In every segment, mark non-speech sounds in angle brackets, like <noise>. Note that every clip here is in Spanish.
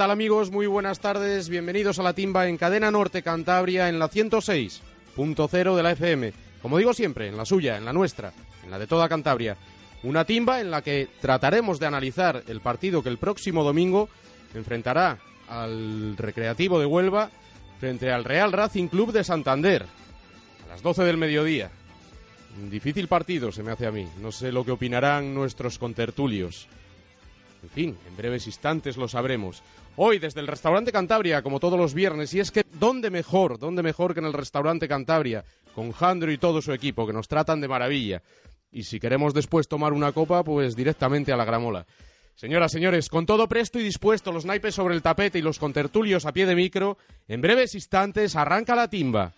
Tal amigos? Muy buenas tardes. Bienvenidos a la timba en Cadena Norte Cantabria en la 106.0 de la FM. Como digo siempre, en la suya, en la nuestra, en la de toda Cantabria. Una timba en la que trataremos de analizar el partido que el próximo domingo enfrentará al Recreativo de Huelva frente al Real Racing Club de Santander a las 12 del mediodía. Difícil partido se me hace a mí. No sé lo que opinarán nuestros contertulios. En fin, en breves instantes lo sabremos. Hoy desde el restaurante Cantabria, como todos los viernes, y es que ¿dónde mejor? ¿Dónde mejor que en el restaurante Cantabria? Con Jandro y todo su equipo, que nos tratan de maravilla. Y si queremos después tomar una copa, pues directamente a la gramola. Señoras, señores, con todo presto y dispuesto, los naipes sobre el tapete y los contertulios a pie de micro, en breves instantes arranca la timba.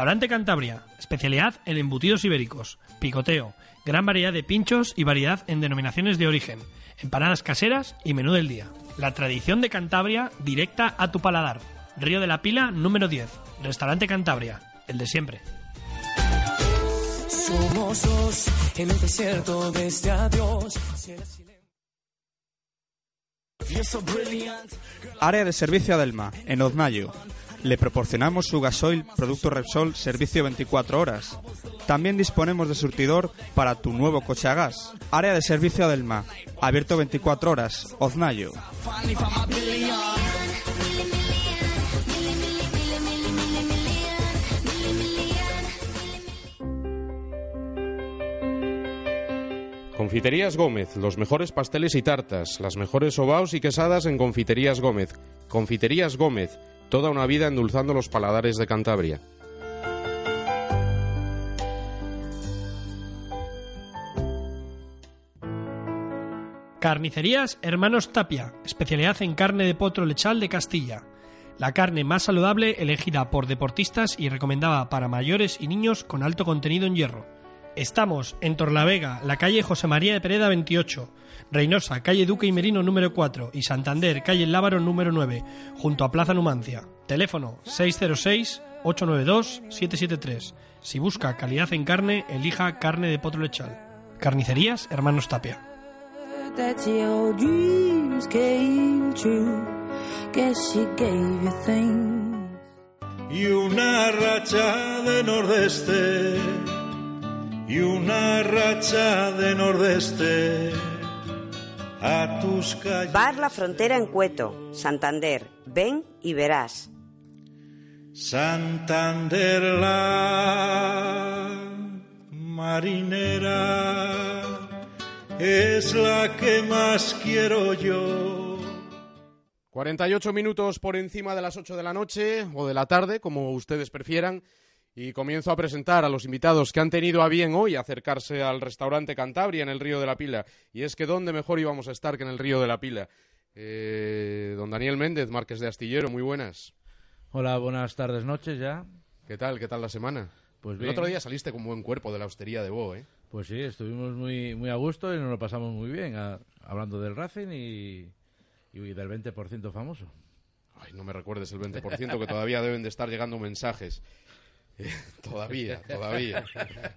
Restaurante Cantabria, especialidad en embutidos ibéricos, picoteo, gran variedad de pinchos y variedad en denominaciones de origen, empanadas caseras y menú del día. La tradición de Cantabria directa a tu paladar. Río de la Pila número 10, Restaurante Cantabria, el de siempre. Somos dos en el desierto desde adiós. Área de servicio Adelma, en Oznayo. Le proporcionamos su gasoil Producto Repsol Servicio 24 horas. También disponemos de surtidor para tu nuevo coche a gas. Área de servicio Adelma, abierto 24 horas, Oznayo. Confiterías Gómez, los mejores pasteles y tartas, las mejores sobaos y quesadas en Confiterías Gómez. Confiterías Gómez, toda una vida endulzando los paladares de Cantabria. Carnicerías Hermanos Tapia, especialidad en carne de potro lechal de Castilla. La carne más saludable elegida por deportistas y recomendada para mayores y niños con alto contenido en hierro. Estamos en Torlavega, la calle José María de Pereda 28, Reynosa, calle Duque y Merino número 4 y Santander, calle Lávaro número 9, junto a Plaza Numancia. Teléfono 606-892-773. Si busca calidad en carne, elija carne de potro lechal. Carnicerías Hermanos Tapia. Y una racha de nordeste y una racha de nordeste a tus calles. Bar La Frontera en Cueto, Santander. Ven y verás. Santander la marinera es la que más quiero yo. 48 minutos por encima de las 8 de la noche o de la tarde, como ustedes prefieran. Y comienzo a presentar a los invitados que han tenido a bien hoy acercarse al restaurante Cantabria en el Río de la Pila. Y es que dónde mejor íbamos a estar que en el Río de la Pila. Eh, don Daniel Méndez, Márquez de Astillero, muy buenas. Hola, buenas tardes, noches ya. ¿Qué tal? ¿Qué tal la semana? Pues El bien. otro día saliste con buen cuerpo de la hostería de Bo, ¿eh? Pues sí, estuvimos muy, muy a gusto y nos lo pasamos muy bien, a- hablando del Racing y, y del 20% famoso. Ay, no me recuerdes el 20%, que todavía deben de estar llegando mensajes. <laughs> Todavía, todavía.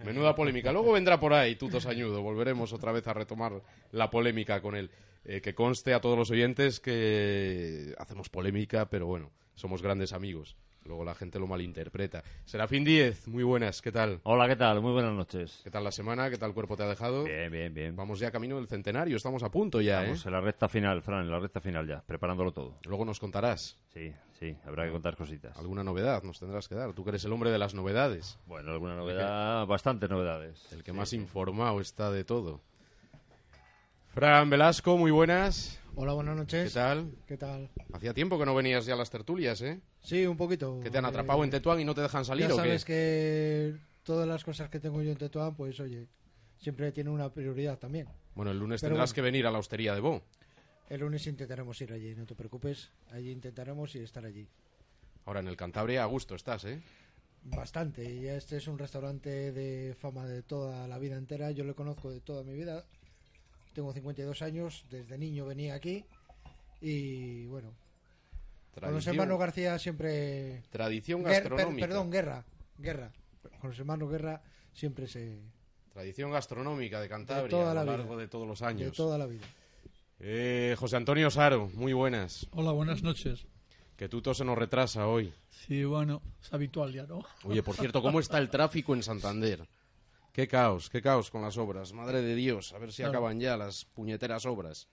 Menuda polémica. Luego vendrá por ahí Tuto Sañudo. Volveremos otra vez a retomar la polémica con él. Eh, que conste a todos los oyentes que hacemos polémica, pero bueno, somos grandes amigos. Luego la gente lo malinterpreta. Serafín Díez, muy buenas, ¿qué tal? Hola, ¿qué tal? Muy buenas noches. ¿Qué tal la semana? ¿Qué tal el cuerpo te ha dejado? Bien, bien, bien. Vamos ya camino del centenario, estamos a punto ya, ¿eh? Vamos en la recta final, Fran, en la recta final ya, preparándolo todo. Luego nos contarás. Sí, sí, habrá que contar cositas. Alguna novedad nos tendrás que dar. Tú que eres el hombre de las novedades. Bueno, alguna novedad, bastantes novedades. El que más informado está de todo. Fran Velasco, muy buenas. Hola, buenas ¿Qué noches. tal? ¿Qué tal? Hacía tiempo que no venías ya a las tertulias, ¿eh? Sí, un poquito. Que te han Eh, atrapado en Tetuán y no te dejan salir, Ya ¿o qué? sabes que todas las cosas que tengo yo en Tetuán, pues oye, siempre tiene una prioridad también. Bueno, el lunes Pero tendrás bueno. que venir a la hostería de Bo. El lunes intentaremos ir allí, no te preocupes. Allí intentaremos y estar allí. Ahora en el Cantabria a gusto estás, ¿eh? Bastante. Y este es un restaurante de fama de toda la vida entera. Yo lo conozco de toda mi vida. Tengo 52 años. Desde niño venía aquí. Y bueno, con los hermanos García siempre... Tradición Guer- per- gastronómica. perdón, guerra. Guerra. Con los hermanos Guerra siempre se... Tradición gastronómica de Cantabria toda a la lo vida. largo de todos los De años. toda la vida. Eh, José Antonio Saro, muy buenas. Hola, buenas noches. Que Tuto se nos retrasa hoy. Sí, bueno, es habitual ya, ¿no? Oye, por cierto, ¿cómo está el tráfico en Santander? Qué caos, qué caos con las obras. Madre de Dios, a ver si Claro. acaban ya las puñeteras obras.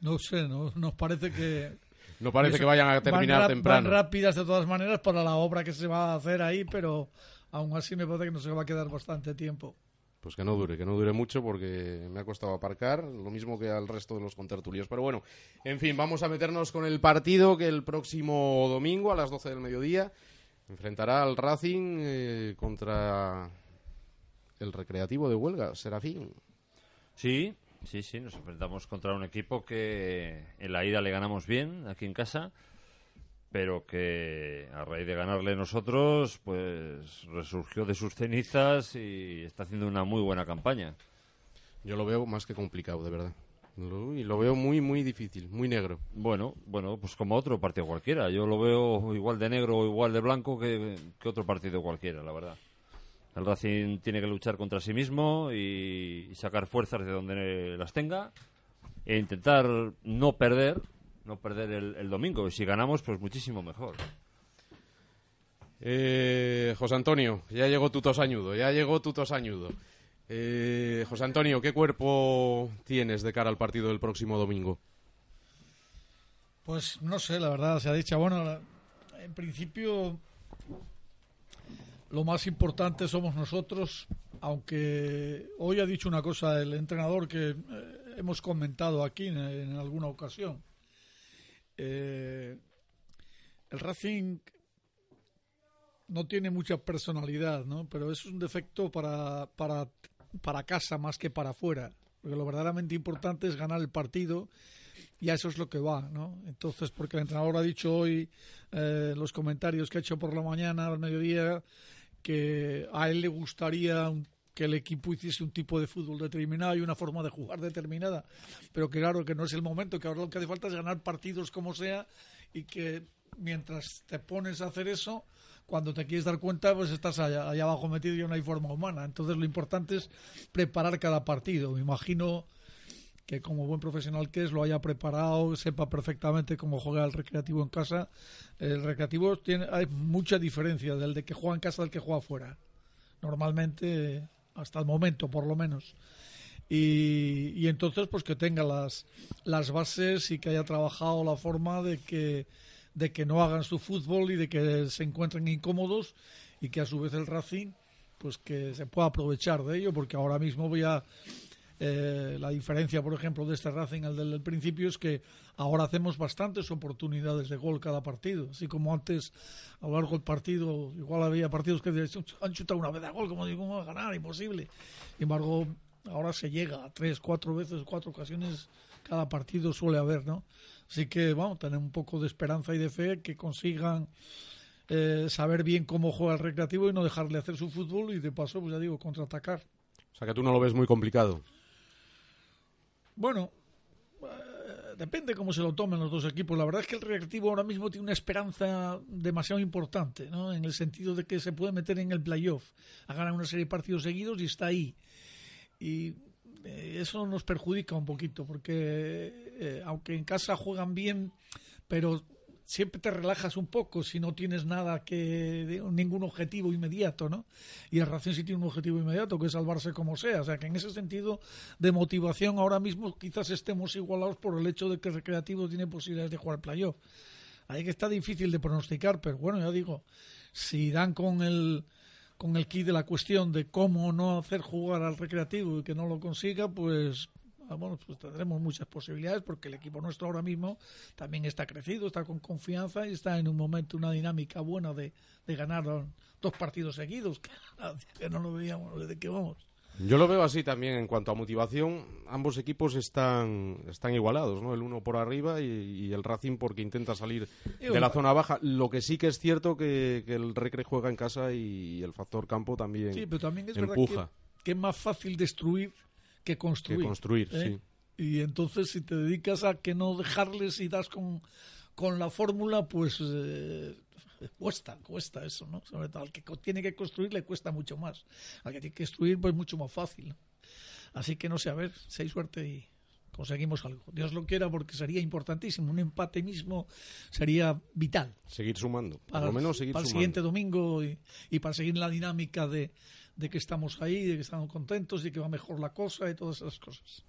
No sé, ¿no? nos parece que... <laughs> No parece que vayan a terminar van temprano. Van rápidas de todas maneras para la obra que se va a hacer ahí, pero aún así me parece que nos va a quedar bastante tiempo. Pues que no dure, que no dure mucho porque me ha costado aparcar, lo mismo que al resto de los contertulios. Pero bueno, en fin, vamos a meternos con el partido que el próximo domingo a las 12 del mediodía enfrentará al Racing eh, contra el Recreativo de Huelga, Serafín. Sí, sí, sí, nos enfrentamos contra un equipo que en la ida le ganamos bien aquí en casa, pero que a raíz de ganarle nosotros, pues resurgió de sus cenizas y está haciendo una muy buena campaña. Yo lo veo más que complicado, de verdad. Lo, y lo veo muy, muy difícil, muy negro. Bueno, bueno, pues como otro partido cualquiera. Yo lo veo igual de negro o igual de blanco que, que otro partido cualquiera, la verdad. El Racing tiene que luchar contra sí mismo y, y sacar fuerzas de donde las tenga e intentar no perder, no perder el, el domingo. Y si ganamos, pues muchísimo mejor. Eh, José Antonio, ya llegó tu tosañudo, ya llegó tu tosañudo. Eh, José Antonio, ¿qué cuerpo tienes de cara al partido del próximo domingo? Pues no sé, la verdad, se ha dicho, bueno, en principio lo más importante somos nosotros, aunque hoy ha dicho una cosa el entrenador que eh, hemos comentado aquí en, alguna ocasión. Eh, el Racing no tiene mucha personalidad, ¿no? Pero es un defecto para, para, para casa más que para afuera. Porque lo verdaderamente importante es ganar el partido y a eso es lo que va, ¿no? Entonces, porque el entrenador ha dicho hoy eh, los comentarios que ha hecho por la mañana, al mediodía, que a él le gustaría que el equipo hiciese un tipo de fútbol determinado y una forma de jugar determinada, pero claro que no es el momento, que ahora lo que hace falta es ganar partidos como sea y que mientras te pones a hacer eso, cuando te quieres dar cuenta, pues estás allá, allá abajo metido y no hay forma humana. Entonces lo importante es preparar cada partido. Me imagino que como buen profesional que es lo haya preparado, sepa perfectamente cómo juega el recreativo en casa. El recreativo tiene hay mucha diferencia del de que juega en casa del que juega fuera. Normalmente, hasta el momento por lo menos. y, y entonces pues que tenga las, las bases y que haya trabajado la forma de que, de que no hagan su fútbol y de que se encuentren incómodos y que a su vez el Racing pues que se pueda aprovechar de ello porque ahora mismo voy a eh, la diferencia, por ejemplo, de este Racing al del principio es que ahora hacemos bastantes oportunidades de gol cada partido. Así como antes, a lo largo del partido, igual había partidos que han chutado una vez a gol, como digo, ¿cómo a ganar? Imposible. Sin embargo, ahora se llega a tres, cuatro veces, cuatro ocasiones cada partido suele haber, ¿no? Así que, vamos, tener un poco de esperanza y de fe que consigan eh, saber bien cómo juega el recreativo y no dejarle hacer su fútbol y de paso, pues ya digo, contraatacar. O sea que tú no lo ves muy complicado. Bueno, eh, depende cómo se lo tomen los dos equipos. La verdad es que el Recreativo ahora mismo tiene una esperanza demasiado importante, ¿no? En el sentido de que se puede meter en el playoff, a ganar una serie de partidos seguidos y está ahí. Y eh, eso nos perjudica un poquito, porque eh, aunque en casa juegan bien, pero siempre te relajas un poco si no tienes nada que ningún objetivo inmediato, ¿no? Y el Racing sí tiene un objetivo inmediato que es salvarse como sea, o sea que en ese sentido de motivación ahora mismo quizás estemos igualados por el hecho de que el Recreativo tiene posibilidades de jugar playoff. Ahí que está difícil de pronosticar, pero bueno, ya digo, si dan con el con el kit de la cuestión de cómo no hacer jugar al Recreativo y que no lo consiga, pues Ah, bueno, pues tendremos muchas posibilidades porque el equipo nuestro ahora mismo también está crecido, está con confianza y está en un momento, una dinámica buena de, de ganar dos partidos seguidos, que <laughs> no lo veíamos desde que vamos. Yo lo veo así también en cuanto a motivación. Ambos equipos están, están igualados, ¿no? El uno por arriba y, el Racing porque intenta salir de la zona baja. Lo que sí que es cierto que, que el Recre juega en casa y el factor campo también, sí, pero también es empuja. Verdad que es más fácil destruir que construir. Que construir, ¿eh? sí. Y entonces si te dedicas a que no dejarles y das con, con la fórmula, pues eh, cuesta, cuesta eso, ¿no? Sobre todo al que tiene que construir le cuesta mucho más. Al que tiene que construir, pues mucho más fácil. Así que no sé, a ver, si hay suerte y conseguimos algo. Dios lo quiera porque sería importantísimo. Un empate mismo sería vital. Seguir sumando, por lo menos seguir para el siguiente domingo y, y para seguir la dinámica de, de que estamos ahí, de que estamos contentos y que va mejor la cosa y todas esas cosas.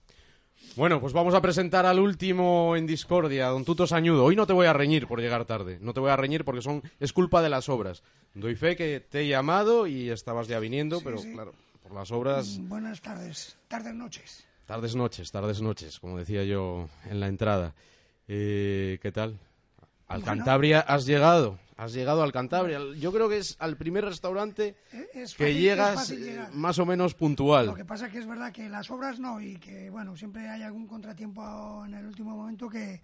Bueno, pues vamos a presentar al último en discordia, don Tuto Sañudo. Hoy no te voy a reñir por llegar tarde, no te voy a reñir porque son es culpa de las obras. Doy fe que te he llamado y estabas ya viniendo, pero claro, por las obras... Mm, buenas tardes, tardes noches. Tardes noches, tardes noches, como decía yo en la entrada. Eh, ¿Qué tal? Al Cantabria has llegado, has llegado al Cantabria. Yo creo que es al primer restaurante que llegas más o menos puntual. Lo que pasa es que es verdad que las obras no y que bueno siempre hay algún contratiempo en el último momento que,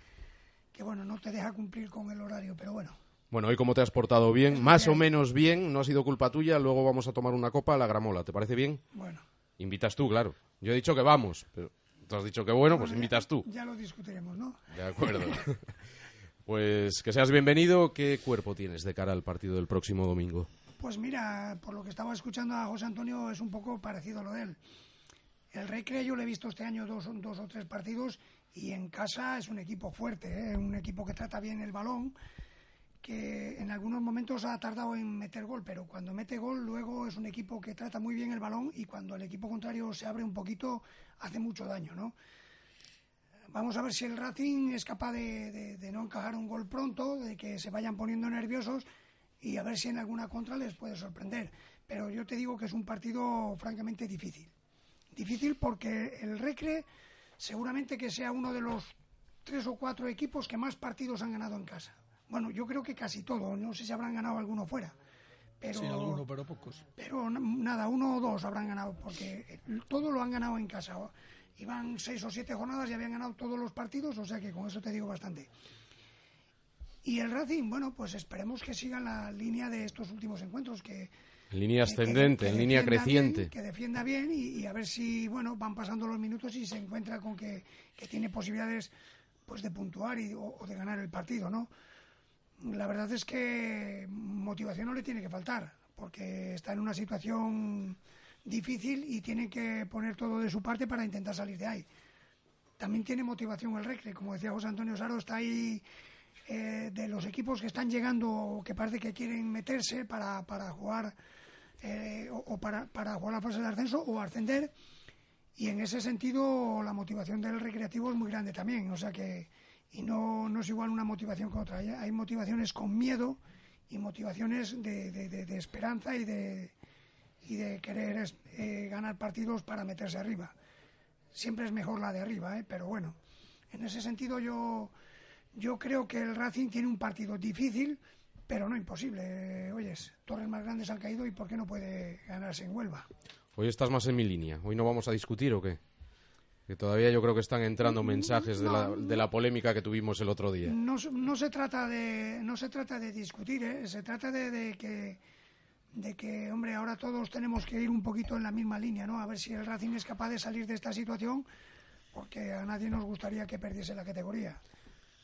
que bueno no te deja cumplir con el horario, pero bueno. Bueno, hoy como te has portado bien, más o menos bien, no ha sido culpa tuya, luego vamos a tomar una copa a la gramola, ¿te parece bien? Bueno. Invitas tú, claro. Yo he dicho que vamos, pero tú has dicho que bueno, pues invitas tú. Ya lo discutiremos, ¿no? De acuerdo. <laughs> Pues que seas bienvenido. ¿Qué cuerpo tienes de cara al partido del próximo domingo? Pues mira, por lo que estaba escuchando a José Antonio es un poco parecido a lo de él. El Recre yo le he visto este año dos, dos o tres partidos y en casa es un equipo fuerte, ¿eh? un equipo que trata bien el balón, que en algunos momentos ha tardado en meter gol, pero cuando mete gol luego es un equipo que trata muy bien el balón y cuando el equipo contrario se abre un poquito hace mucho daño, ¿no? Vamos a ver si el Racing es capaz de, no encajar un gol pronto, de que se vayan poniendo nerviosos y a ver si en alguna contra les puede sorprender. Pero yo te digo que es un partido francamente difícil. Difícil porque el Recre seguramente que sea uno de los tres o cuatro equipos que más partidos han ganado en casa. Bueno, yo creo que casi todo. No sé si habrán ganado alguno fuera. Pero, sí, alguno, pero pocos. Pero nada, uno o dos habrán ganado porque todo lo han ganado en casa iban seis o siete jornadas y habían ganado todos los partidos, o sea que con eso te digo bastante. Y el Racing, bueno, pues esperemos que siga la línea de estos últimos encuentros, que... En línea ascendente, en línea creciente. que defienda bien y, a ver si, bueno, van pasando los minutos y se encuentra con que, tiene posibilidades pues de puntuar y, o, o de ganar el partido, ¿no? La verdad es que motivación no le tiene que faltar, porque está en una situación difícil y tiene que poner todo de su parte para intentar salir de ahí. También tiene motivación el Recre, como decía José Antonio Saro, está ahí eh, de los equipos que están llegando, que parece que quieren meterse para, para jugar eh, o, para, para jugar la fase de ascenso o ascender. y en ese sentido la motivación del recreativo es muy grande también, o sea que y no, no es igual una motivación que otra. Hay, motivaciones con miedo y motivaciones de- de esperanza y de, y de querer eh, ganar partidos para meterse arriba. Siempre es mejor la de arriba, ¿eh? pero bueno, en ese sentido yo, yo creo que el Racing tiene un partido difícil, pero no imposible. Oyes, torres más grandes han caído y ¿por qué no puede ganarse en Huelva? Hoy estás más en mi línea. Hoy no vamos a discutir o qué? Que todavía yo creo que están entrando mensajes de la, de la polémica que tuvimos el otro día. No, se- no se trata de no se trata de discutir, ¿eh? se trata de, de que de que hombre ahora todos tenemos que ir un poquito en la misma línea, ¿no? A ver si el Racing es capaz de salir de esta situación, porque a nadie nos gustaría que perdiese la categoría.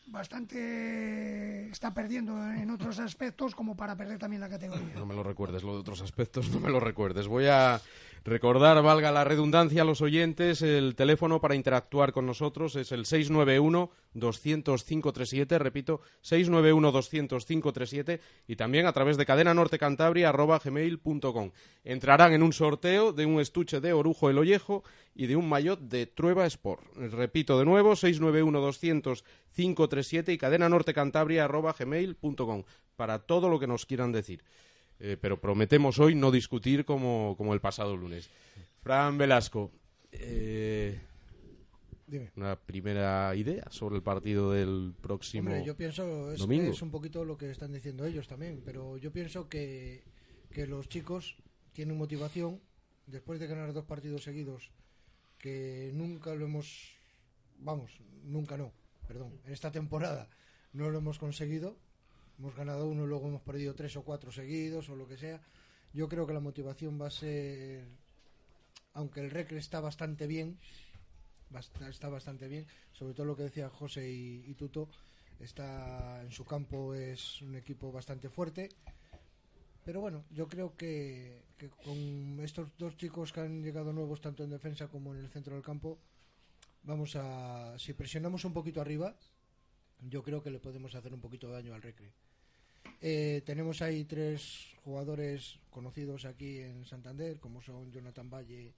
Bastante está perdiendo en otros aspectos como para perder también la categoría. No me lo recuerdes, lo de otros aspectos no me lo recuerdes. Voy a recordar, valga la redundancia, a los oyentes, el teléfono para interactuar con nosotros es el 691-200-537, repito, 691-200-537 y también a través de cadenanortecantabria.gmail.com. Entrarán en un sorteo de un estuche de Orujo el Ollejo y de un maillot de Trueba Sport. Repito de nuevo, 691-200-537 y cadenanortecantabria.gmail.com para todo lo que nos quieran decir. Eh, pero prometemos hoy no discutir como, como el pasado lunes. Fran Velasco, eh, Dime. una primera idea sobre el partido del próximo Hombre, yo pienso es, domingo. es un poquito lo que están diciendo ellos también, pero yo pienso que, que los chicos tienen motivación después de ganar dos partidos seguidos que nunca lo hemos, vamos, nunca no, perdón, en esta temporada no lo hemos conseguido, hemos ganado uno y luego hemos perdido tres o cuatro seguidos o lo que sea. Yo creo que la motivación va a ser, aunque el Recre está bastante bien, está bastante bien, sobre todo lo que decía José y, y Tuto, está en su campo es un equipo bastante fuerte, pero bueno, yo creo que, que con estos dos chicos que han llegado nuevos tanto en defensa como en el centro del campo, vamos a, si presionamos un poquito arriba, yo creo que le podemos hacer un poquito de daño al Recre. Eh, tenemos ahí tres jugadores conocidos aquí en Santander, como son Jonathan Valle,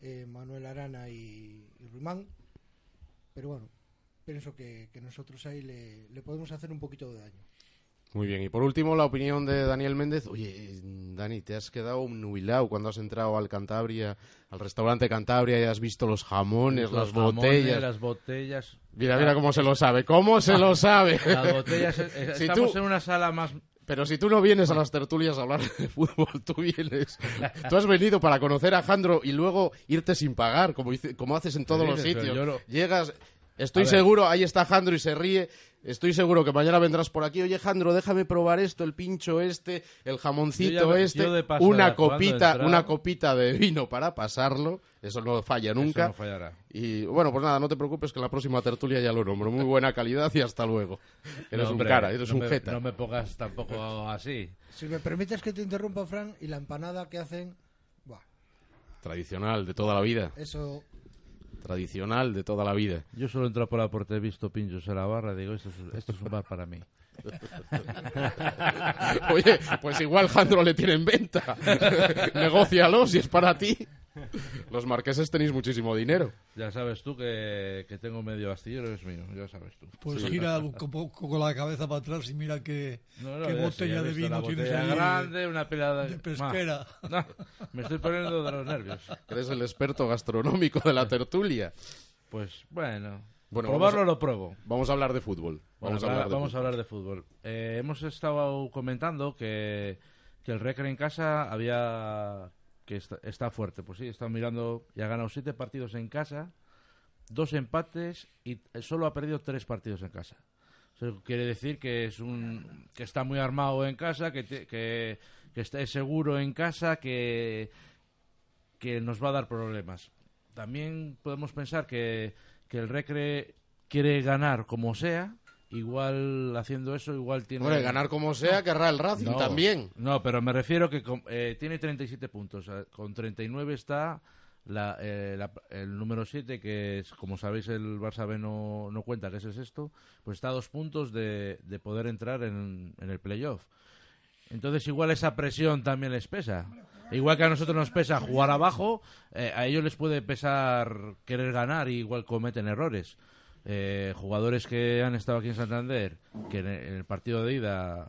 eh, Manuel Arana y, y. Pero bueno, pienso que, nosotros ahí le podemos hacer un poquito de daño. Muy bien, y por último la opinión de Daniel Méndez. Oye, Dani, te has quedado nubilado cuando has entrado al Cantabria, al restaurante Cantabria y has visto los jamones, Los las jamones, botellas. las botellas. Mira, mira cómo se lo sabe. ¿Cómo se lo sabe? <laughs> Las botellas, eh, <laughs> Si estamos tú- en una sala más... Pero si tú no vienes a las tertulias a hablar de <laughs> fútbol, tú vienes. Tú has venido para conocer a Jandro y luego irte sin pagar, como, hice- como haces en todos los sitios. lo- Llegas, estoy seguro, ahí está Jandro y se ríe. Estoy seguro que mañana vendrás por aquí. Oye, Jandro, déjame probar esto, el pincho este, el jamoncito Yo ya- este, yo de pasada, una copita, entrar- una copita de vino para pasarlo. Eso no falla nunca. no fallará. Y bueno, pues nada, no te preocupes que en la próxima tertulia ya lo nombro. Muy buena calidad y hasta luego. Eres No, un cara, eres no un me- jeta. No me pongas tampoco así. Si me permites que te interrumpa, Fran, y la empanada que hacen, buah, Tradicional de toda la vida. eso Tradicional de toda la vida. Yo solo entro por la puerta, he visto pinchos en la barra, digo, esto es, esto es un bar para mí. <laughs> Oye, pues igual Jandro le tiene en venta. <laughs> Negócialo si es para ti. <laughs> Los marqueses tenéis muchísimo dinero. Ya sabes tú que, que tengo medio astillero, es mío, ya sabes tú. Pues Sí. gira un poco con la cabeza para atrás y mira qué, No, no, qué botella he de vino tienes ahí grande, una pelada de pesquera. No, me estoy poniendo de los nervios. Eres el experto gastronómico de la tertulia. Pues bueno, Bueno, probarlo a- lo pruebo. Vamos a hablar de fútbol. Vamos, Vamos a hablar de vamos a fútbol. hablar de fútbol. Eh, hemos estado comentando que, que el Recre en casa había que está, está fuerte. Pues sí, está mirando y ha ganado siete partidos en casa, dos empates y solo ha perdido tres partidos en casa. Eso quiere decir que es un que está muy armado en casa, que te- que, que está es seguro en casa, que que nos va a dar problemas. También podemos pensar que, que el Recre quiere ganar como sea, igual haciendo eso, igual tiene... Hombre, ganar como sea, querrá el Racing No, también. No, pero me refiero que con- eh, tiene 37 puntos. eh, Con 39 está la, eh, la- el número 7, que es, como sabéis, el Barça B no, no cuenta, que es el sexto. Pues está a dos puntos de, de poder entrar en, en el playoff. Entonces igual esa presión también les pesa. Igual que a nosotros nos pesa jugar abajo, eh, a ellos les puede pesar querer ganar y igual cometen errores. Eh, jugadores que han estado aquí en Santander, que en el, partido de ida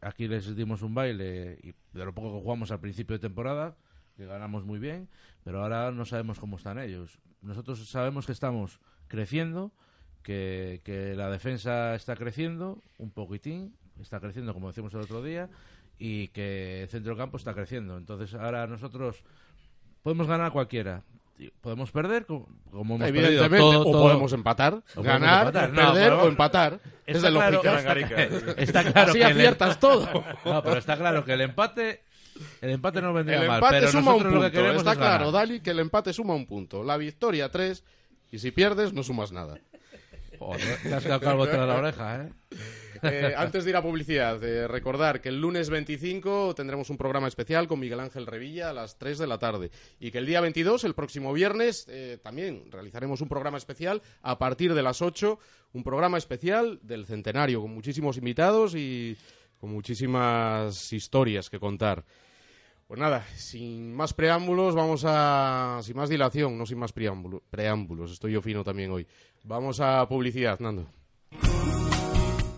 aquí les dimos un baile y de lo poco que jugamos al principio de temporada, que ganamos muy bien, pero ahora no sabemos cómo están ellos. Nosotros sabemos que estamos creciendo, que, que la defensa está creciendo un poquitín, está creciendo como decimos el otro día, y que el centro campo está creciendo. Entonces ahora nosotros podemos ganar cualquiera. Podemos perder co- como hemos perdido Evidentemente, todo- o todo- podemos empatar, o podemos ganar, empatar. No, perder o empatar. Es Está de claro- lógica. <laughs> está- Está claro Así que el- aciertas todo. No, pero está claro que el empate el empate no vendría El mal, empate pero suma un nosotros punto. lo que queremos Está es claro, Dali, que el empate suma un punto. La victoria tres. Y si pierdes, no sumas nada. Te has quedado calvo tras la oreja, ¿eh? Eh, antes de ir a publicidad, eh, recordar que el lunes 25 tendremos un programa especial con Miguel Ángel Revilla a las 3 de la tarde. Y que el día 22, el próximo viernes, también realizaremos un programa especial a partir de las 8. Un programa especial del centenario con muchísimos invitados y con muchísimas historias que contar. Pues nada, sin más preámbulos, vamos a. Sin más dilación, no sin más preámbulo- preámbulos. Estoy yo fino también hoy. Vamos a publicidad, Nando.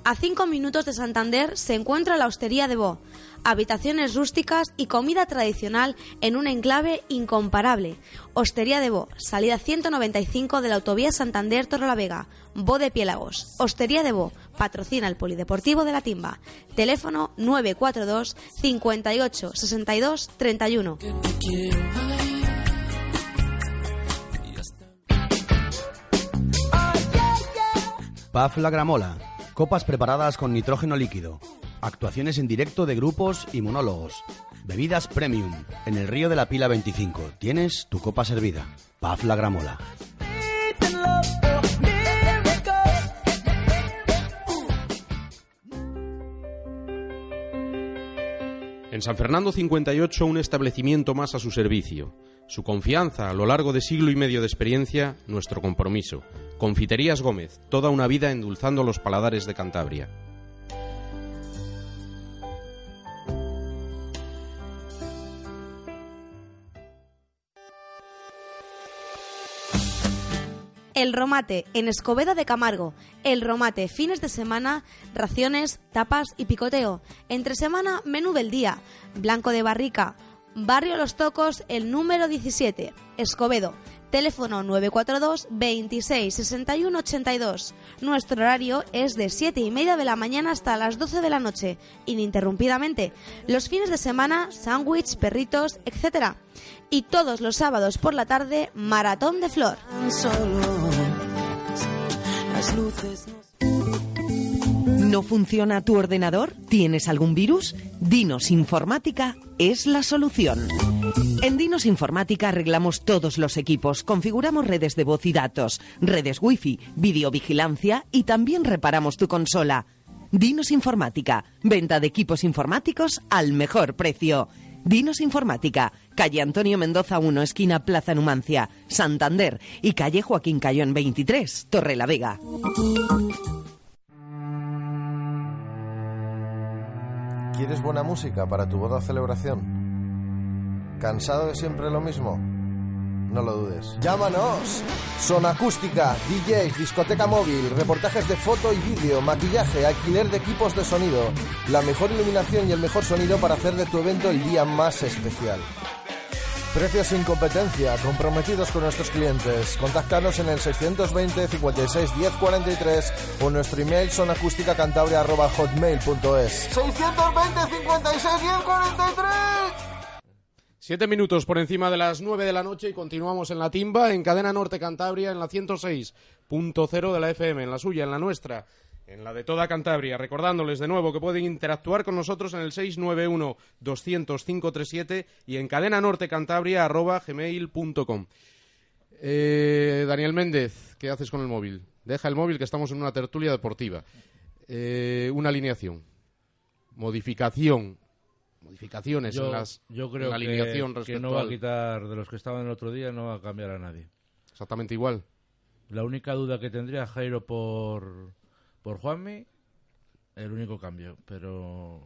A cinco minutos de Santander se encuentra la Hostería de Bo, habitaciones rústicas y comida tradicional en un enclave incomparable. Hostería de Bo, salida 195 de la autovía Santander Torrelavega, Bo de Piélagos. Hostería de Bo, patrocina el Polideportivo de la Timba. Teléfono 942 58 62 31. PAF La Gramola. Copas preparadas con nitrógeno líquido. Actuaciones en directo de grupos y monólogos. Bebidas premium. En el río de la Pila 25. Tienes tu copa servida. PAF La Gramola. En San Fernando 58 un establecimiento más a su servicio. Su confianza a lo largo de siglo y medio de experiencia, nuestro compromiso. Confiterías Gómez, toda una vida endulzando los paladares de Cantabria. El Romate, en Escobedo de Camargo. El Romate, fines de semana, raciones, tapas y picoteo. Entre semana, menú del día. Blanco de Barrica. Barrio Los Tocos, el número 17. Escobedo. Teléfono 942 26 61 82. Nuestro horario es de 7 y media de la mañana hasta las 12 de la noche, ininterrumpidamente. Los fines de semana, sándwich, perritos, etc. Y todos los sábados por la tarde, maratón de flor. Las luces ¿No funciona tu ordenador? ¿Tienes algún virus? Dinos Informática es la solución. En Dinos Informática arreglamos todos los equipos, configuramos redes de voz y datos, redes wifi, videovigilancia y también reparamos tu consola. Dinos Informática, venta de equipos informáticos al mejor precio. Dinos Informática, calle Antonio Mendoza 1, esquina Plaza Numancia, Santander y calle Joaquín Cayón 23, Torre la Vega. ¿Quieres buena música para tu boda celebración? ¿Cansado de siempre lo mismo? No lo dudes. ¡Llámanos! Son acústica, DJs, discoteca móvil, reportajes de foto y vídeo, maquillaje, alquiler de equipos de sonido, la mejor iluminación y el mejor sonido para hacer de tu evento el día más especial. Precios sin competencia, comprometidos con nuestros clientes. Contáctanos en el 620 56 10 43 o nuestro email sonacústicacantabria.hotmail.es 620 56 10 43 Siete minutos por encima de las nueve de la noche y continuamos en la timba, en Cadena Norte Cantabria, en la 106.0 de la FM, en la suya, en la nuestra, en la de toda Cantabria. Recordándoles de nuevo que pueden interactuar con nosotros en el 691-200-537 y en cadenanortecantabria.gmail.com. Eh, Daniel Méndez, ¿qué haces con el móvil? Deja el móvil que estamos en una tertulia deportiva. Eh, una alineación. Modificación. Modificaciones Yo, en, las, yo en creo la que- alineación que, respecto no va a quitar de los que estaban el otro día, no va a cambiar a nadie. Exactamente igual. La única duda que tendría Jairo por, por Juanmi, el único cambio. Pero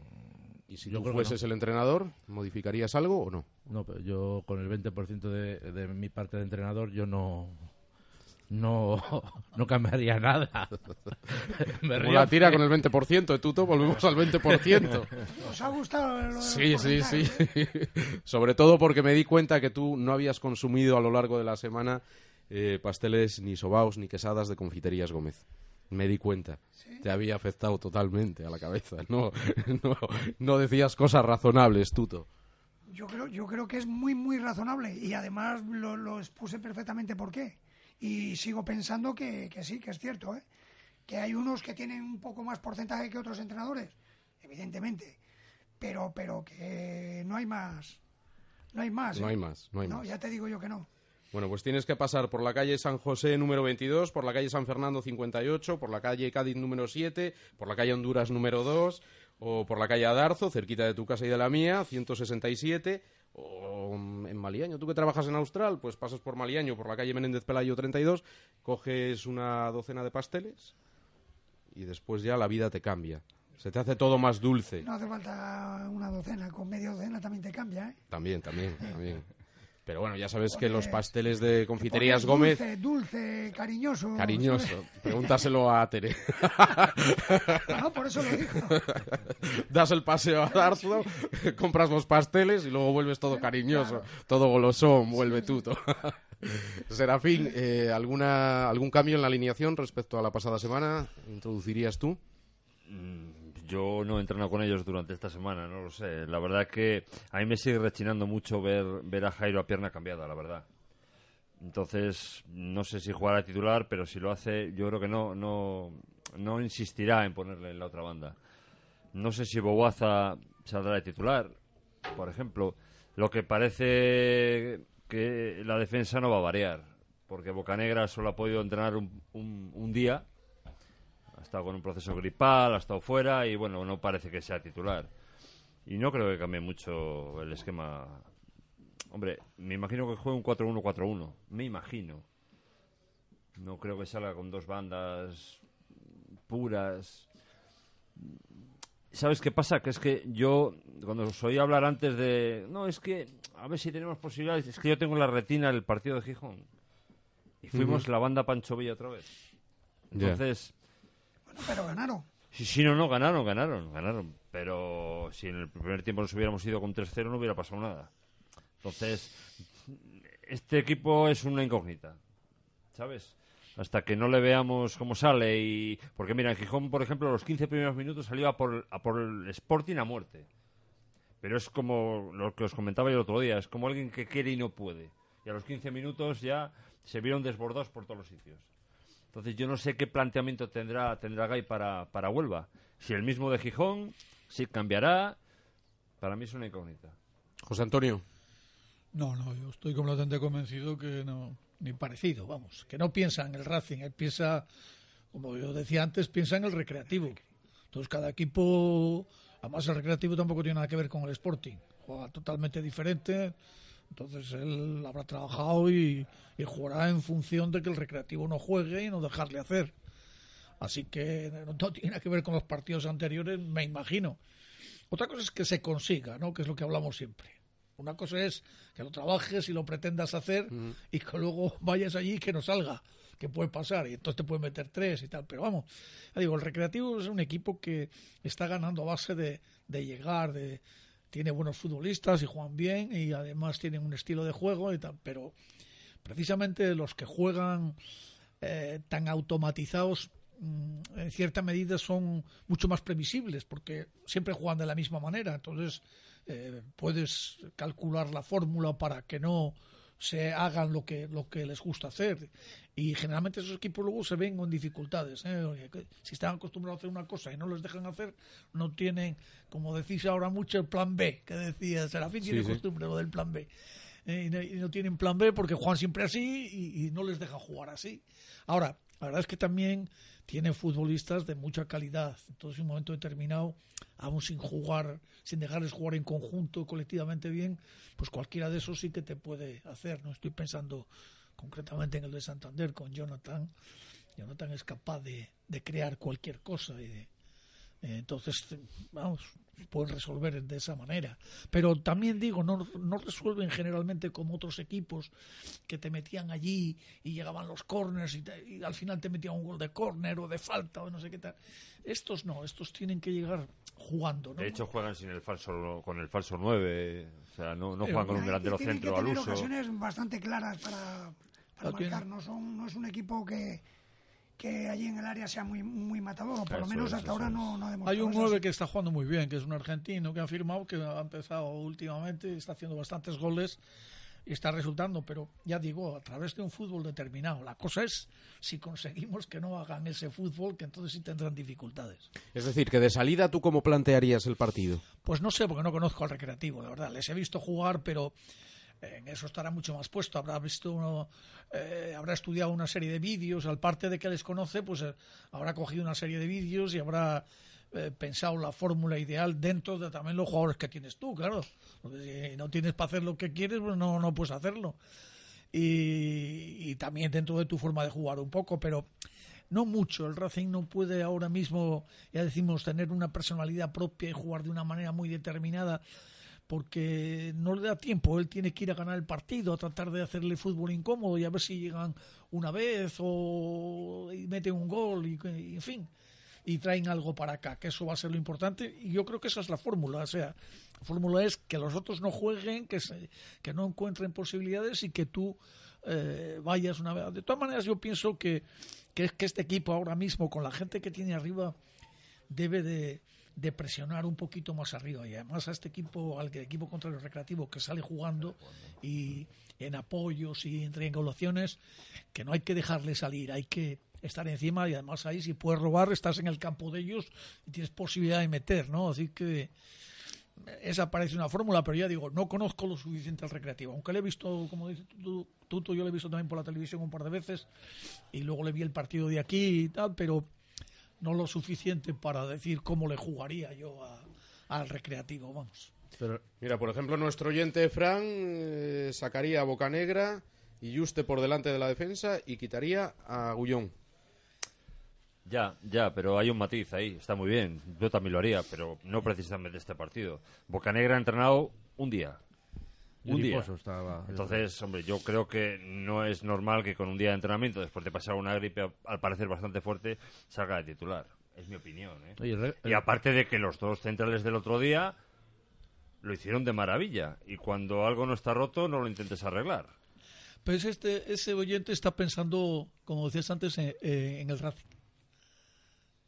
¿Y si Yo tú fueses no. el entrenador, modificarías algo o no? No, pero yo con el 20% de, de mi parte de entrenador, yo no. No, <laughs> no cambiaría nada. <laughs> Me río la tira con el 20%, de Tuto, volvemos al 20%. ¿Os ha gustado lo Sí, sí, sí. <laughs> Sobre todo porque me di cuenta que tú no habías consumido a lo largo de la semana eh, pasteles ni sobaos ni quesadas de confiterías Gómez. Me di cuenta. Te había afectado totalmente a la cabeza. No, no, no decías cosas razonables, Tuto. Yo creo, yo creo que es muy, muy razonable y además lo, lo expuse perfectamente por qué. Y sigo pensando que, que sí, que es cierto, ¿eh? que hay unos que tienen un poco más porcentaje que otros entrenadores, evidentemente, pero, pero que no hay más. No hay más. No ¿eh? hay más, no hay más. ya te digo yo que no. Bueno, pues tienes que pasar por la calle San José número 22, por la calle San Fernando 58, por la calle Cádiz número 7, por la calle Honduras número 2, o por la calle Adarzo, cerquita de tu casa y de la mía, 167, o en Maliaño. Tú que trabajas en Austral, pues pasas por Maliaño, por la calle Menéndez Pelayo 32, coges una docena de pasteles y después ya la vida te cambia. Se te hace todo más dulce. No hace falta una docena, con media docena también te cambia. ¿eh? También, también, también. Pero bueno, ya sabes que los pasteles de Te confiterías Gómez... Dulce, dulce, cariñoso. Cariñoso. <laughs> Pregúntaselo a Tere. No, por eso lo digo. <laughs> Das el paseo a Darzo, compras los pasteles y luego vuelves todo cariñoso, todo golosón, vuelve tuto. <laughs> Serafín, eh, ¿alguna, ¿algún cambio en la alineación respecto a la pasada semana? ¿Introducirías tú? Mm, Yo no he entrenado con ellos durante esta semana, no lo sé. La verdad es que a mí me sigue rechinando mucho ver, ver a Jairo a pierna cambiada, la verdad. Entonces, no sé si jugará titular, pero si lo hace, yo creo que no, no, no insistirá en ponerle en la otra banda. No sé si Boguaza saldrá de titular, por ejemplo. Lo que parece que la defensa no va a variar, porque Bocanegra solo ha podido entrenar un, un- un día, ha estado con un proceso gripal, ha estado fuera y bueno, no parece que sea titular. Y no creo que cambie mucho el esquema. Hombre, me imagino que juegue un 4-1-4-1. Me imagino. No creo que salga con dos bandas puras. ¿Sabes qué pasa? Que es que yo, cuando os oí hablar antes de... No, es que a ver si tenemos posibilidades. Es que yo tengo en la retina el partido de Gijón. Y fuimos la banda Pancho Villa otra vez. Entonces... pero ganaron. Sí, sí, no, no, ganaron, ganaron, ganaron. Pero si en el primer tiempo nos hubiéramos ido con 3-0 no hubiera pasado nada. Entonces, este equipo es una incógnita, ¿sabes? Hasta que no le veamos cómo sale y... Porque mira, en Gijón, por ejemplo, los 15 primeros minutos salió a por, a por el Sporting a muerte. Pero es como lo que os comentaba el otro día, es como alguien que quiere y no puede. Y a los 15 minutos ya se vieron desbordados por todos los sitios. Entonces yo no sé qué planteamiento tendrá tendrá Gay para, para Huelva. Si el mismo de Gijón, si cambiará, para mí es una incógnita. José Antonio. No, no, yo estoy completamente convencido que no, ni parecido, vamos, que no piensa en el Racing, él piensa, como yo decía antes, piensa en el recreativo. Entonces cada equipo, además el recreativo tampoco tiene nada que ver con el Sporting, juega totalmente diferente, entonces él habrá trabajado y, y jugará en función de que el recreativo no juegue y no dejarle hacer. Así que no, tiene nada que ver con los partidos anteriores, me imagino. Otra cosa es que se consiga, ¿no? Que es lo que hablamos siempre. Una cosa es que lo trabajes y lo pretendas hacer y que luego vayas allí y que no salga, que puede pasar y entonces te pueden meter tres y tal. Pero vamos, ya digo, el Recreativo es un equipo que está ganando a base de, de llegar, de tiene buenos futbolistas y juegan bien y además tienen un estilo de juego y tal. Pero precisamente los que juegan eh, tan automatizados mm, en cierta medida son mucho más previsibles porque siempre juegan de la misma manera. Entonces eh, puedes calcular la fórmula para que no se hagan lo que lo que les gusta hacer y generalmente esos equipos luego se ven con dificultades ¿eh? Si están acostumbrados a hacer una cosa y no les dejan hacer no tienen como decís ahora mucho el plan B que decía Serafín Sí, tiene sí. costumbre lo del plan B Eh, y, no, y no tienen plan B porque juegan siempre así y, y no les dejan jugar así ahora la verdad es que también tiene futbolistas de mucha calidad. Entonces en un momento determinado aún sin jugar sin dejarles jugar en conjunto colectivamente bien pues cualquiera de esos sí que te puede hacer no estoy pensando concretamente en el de Santander con Jonathan. Jonathan es capaz de, de crear cualquier cosa y de, eh, entonces, vamos, pueden resolver de esa manera. Pero también digo, no, no resuelven generalmente como otros equipos que te metían allí y llegaban los corners y, te- y al final te metían un gol de córner o de falta o no sé qué tal. Estos no, estos tienen que llegar jugando, ¿no? De hecho, juegan sin el falso, con el falso 9. O sea, no, no Pero juegan con un delantero centro que al uso. ocasiones bastante claras para, para marcar. No, son, no es un equipo que, que allí en el área sea muy, muy matador, o por lo menos hasta eso ahora no, no ha demostrado Hay un eso. 9 que está jugando muy bien, que es un argentino que ha firmado, que ha empezado últimamente, está haciendo bastantes goles y está resultando, pero ya digo, a través de un fútbol determinado. La cosa es si conseguimos que no hagan ese fútbol, que entonces sí tendrán dificultades. Es decir, que de salida tú cómo plantearías el partido. Pues no sé, porque no conozco al recreativo, la verdad. Les he visto jugar, pero en eso estará mucho más puesto. Habrá visto uno, eh, habrá estudiado una serie de vídeos, al parte de que les conoce, pues eh, habrá cogido una serie de vídeos y habrá eh, pensado la fórmula ideal dentro de también los jugadores que tienes tú, claro. Si no tienes para hacer lo que quieres, pues no, no puedes hacerlo. Y, y también dentro de tu forma de jugar un poco, pero no mucho. El Racing no puede ahora mismo, ya decimos, tener una personalidad propia y jugar de una manera muy determinada porque no le da tiempo. Él tiene que ir a ganar el partido, a tratar de hacerle fútbol incómodo y a ver si llegan una vez o y meten un gol y, y, en fin y traen algo para acá, que eso va a ser lo importante y yo creo que esa es la fórmula, o sea, la fórmula es que los otros no jueguen, que se, que no encuentren posibilidades y que tú eh, vayas una vez. De todas maneras yo pienso que, que, que este equipo ahora mismo con la gente que tiene arriba debe de, de presionar un poquito más arriba y además a este equipo, al equipo contrario recreativo que sale jugando y en apoyos y en triangulaciones, que no hay que dejarle salir, hay que estar encima y además ahí si puedes robar estás en el campo de ellos y tienes posibilidad de meter, ¿no? Así que esa parece una fórmula, pero ya digo, no conozco lo suficiente al recreativo, aunque le he visto, como dices tú, tú, yo le he visto también por la televisión un par de veces y luego le vi el partido de aquí y tal, pero no lo suficiente para decir cómo le jugaría yo a, al recreativo, vamos. Pero... Mira, por ejemplo, nuestro oyente Fran eh, sacaría a Bocanegra y Juste por delante de la defensa y quitaría a Gullón. Ya, ya, pero hay un matiz ahí, está muy bien. Yo también lo haría, pero no precisamente este partido. Bocanegra ha entrenado un día. Un día. Estaba. Entonces, hombre, yo creo que no es normal que con un día de entrenamiento, después de pasar una gripe al parecer bastante fuerte, salga de titular. Es mi opinión. ¿eh? Oye, re- Y aparte de que los dos centrales del otro día lo hicieron de maravilla. Y cuando algo no está roto, no lo intentes arreglar. Pues este, ese oyente está pensando, como decías antes, en, en el Racing.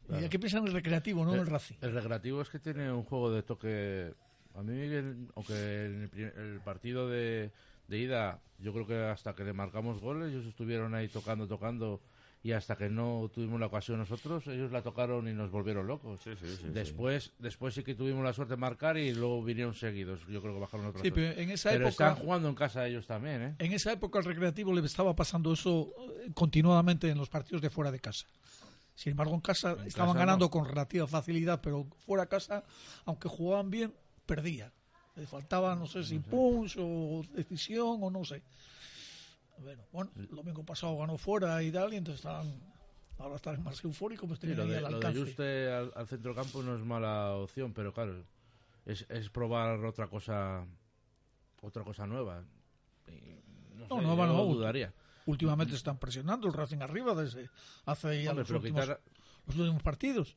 Claro. ¿Y aquí piensa en el recreativo, no en el Racing? El recreativo es que tiene un juego de toque. A mí, el- aunque en el, partido de, de ida, yo creo que hasta que le marcamos goles, ellos estuvieron ahí tocando, tocando. Y hasta que no tuvimos la ocasión nosotros, ellos la tocaron y nos volvieron locos. después, después sí que tuvimos la suerte de marcar y luego vinieron seguidos. Yo creo que bajaron otra Sí, vez. pero en esa Pero época- están jugando en casa ellos también, ¿eh? En esa época al recreativo le estaba pasando eso eh, continuadamente en los partidos de fuera de casa. Sin embargo, en casa En estaban casa ganando no. con relativa facilidad, pero fuera de casa, aunque jugaban bien, perdían. Le faltaba, no sé si punch o decisión o no sé. Bueno, bueno, el domingo pasado ganó fuera y tal, y entonces estaban, ahora están más eufóricos, pues Sí, tenían lo de, al lo de alcance. Juste al, al centro campo no es mala opción, pero claro, es, es probar otra cosa otra cosa nueva. No No, sé, van no, dudaría. Últimamente están presionando el Racing arriba desde hace ya Hombre, los, últimos, quitar- los últimos partidos.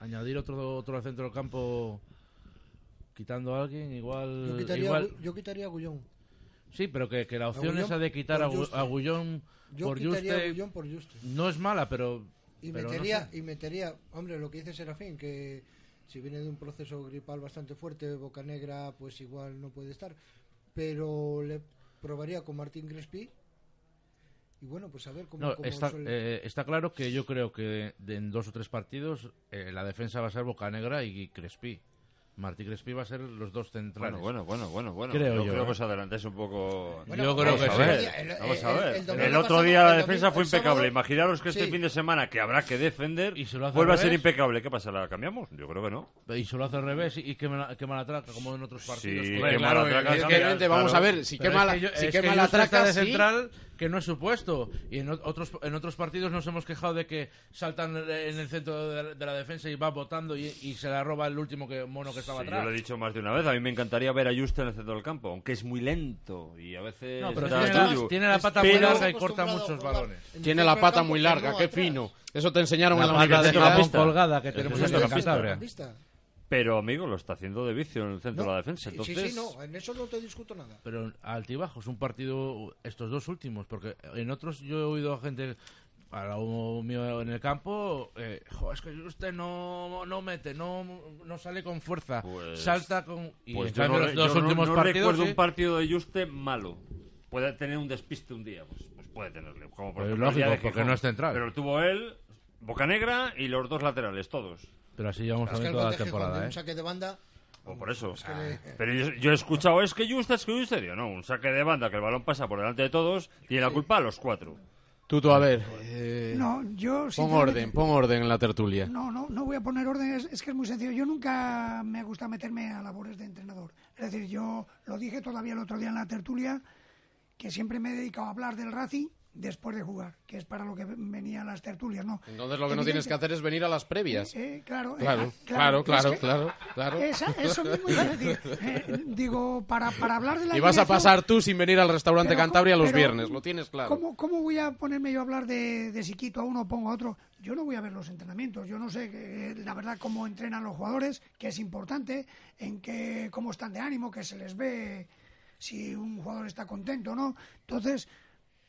Añadir otro otro al centro del campo quitando a alguien, igual... Yo quitaría, igual- a yo quitaría a Gullón. Sí, pero que, que la opción Gullón esa de quitar a, Juste. Gullón Yo por Juste Gullón por Juste. no es mala, pero... Y pero no metería, sé. y metería, hombre, lo que dice Serafín, que si viene de un proceso gripal bastante fuerte, Boca Negra, pues igual no puede estar. Pero le probaría con Martín Crespi. Y bueno, pues a ver cómo, No, cómo está, suele- eh, está claro que yo creo que en dos o tres partidos eh, la defensa va a ser Bocanegra y Crespi. Martí Crespi va a ser los dos centrales. Bueno, bueno, bueno, bueno, bueno. Creo yo, yo. creo ¿eh? que os adelantáis un poco. Bueno, Yo creo Vamos que a sí. ver, El- Vamos a el- ver. el El, otro pasado- día la el defensa fue el sábado- impecable. Imaginaros que este Sí. fin de semana que habrá que defender Y se lo hace vuelve a ser impecable. ¿Qué pasa? ¿La cambiamos? Yo creo que no. Y se lo hace al revés y, y quema, quema la traca, como en otros partidos. Sí, claro, vamos a ver, si quema es la- que yo- si es quema que la Justa está traca, de sí. central que no es supuesto. Y en otros, en otros partidos nos hemos quejado de que saltan en el centro de, de la defensa y va votando y, y se la roba el último que mono que estaba Sí, atrás. yo lo he dicho más de una vez. A mí me encantaría ver a Juste en el centro del campo, aunque es muy lento y a veces. No, pero da tiene la- tiene la pata muy larga y corta muchos balones. Tiene la pata muy larga, qué fino. Eso te enseñaron La en la pata de universidad. jamón colgada que tenemos en. Cantabria. Pero, amigo, lo está haciendo de vicio en el centro No, de la defensa. sí, Entonces, sí, no, en eso no te discuto nada. Pero altibajos, un partido, estos dos últimos, porque en otros yo he oído a gente a la mío en el campo, eh, "Jo, es que usted no, no mete, no, no sale con fuerza, Pues- salta con... Y pues en yo cambio no, los dos no- últimos no partidos... recuerdo sí. un partido de Juste malo. Puede tener un despiste un día, pues, pues puede tenerle. Como por Pero ejemplo lógico, porque Gijón. no es central. Pero tuvo él, Boca Negra y los dos laterales, todos. Pero así llevamos también toda la temporada, un ¿eh? saque de banda O por eso. que le- Pero yo, yo he escuchado, es que Juste, es que Juste. Digo, no, un saque de banda que el balón pasa por delante de todos, tiene la culpa a los cuatro. Tuto, a ver. eh, No, yo Pon orden, pon orden en la tertulia. No, no, no voy a poner orden, es, es que es muy sencillo. Yo nunca me gusta meterme a labores de entrenador. Es decir, yo lo dije todavía el otro día en la tertulia, que siempre me he dedicado a hablar del Racing después de jugar, que es para lo que venían las tertulias, ¿no? Entonces lo que no tienes que hacer es venir a las previas. Eh, eh, claro, eh, Claro, ah, claro, es claro, que- claro, claro. Esa- eso mismo iba a decir. Eh, digo, para, para hablar de la Y vas a pasar tú sin venir al restaurante Pero Cantabria ¿cómo- los pero viernes, lo tienes claro. ¿Cómo, cómo voy a ponerme yo a hablar de, de si quito a uno o pongo a otro? Yo no voy a ver los entrenamientos. Yo no sé, la verdad, cómo entrenan los jugadores, que es importante, en qué, cómo están de ánimo, que se les ve si un jugador está contento o no. Entonces,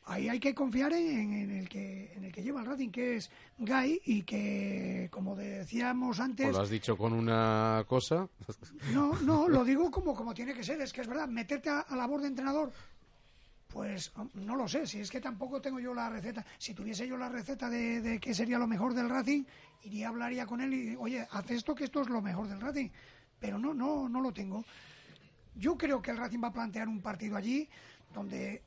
ahí hay que confiar en, en el que en el que lleva el Racing, que es Guy, y que, como decíamos antes... Lo has dicho con una cosa. <laughs> No, no, lo digo como, como tiene que ser, es que es verdad, meterte a, a labor de entrenador, pues no lo sé, si es que tampoco tengo yo la receta. Si tuviese yo la receta de, de qué sería lo mejor del Racing, iría, hablaría con él y, oye, haz esto que esto es lo mejor del Racing. Pero no, no, no lo tengo. Yo creo que el Racing va a plantear un partido allí donde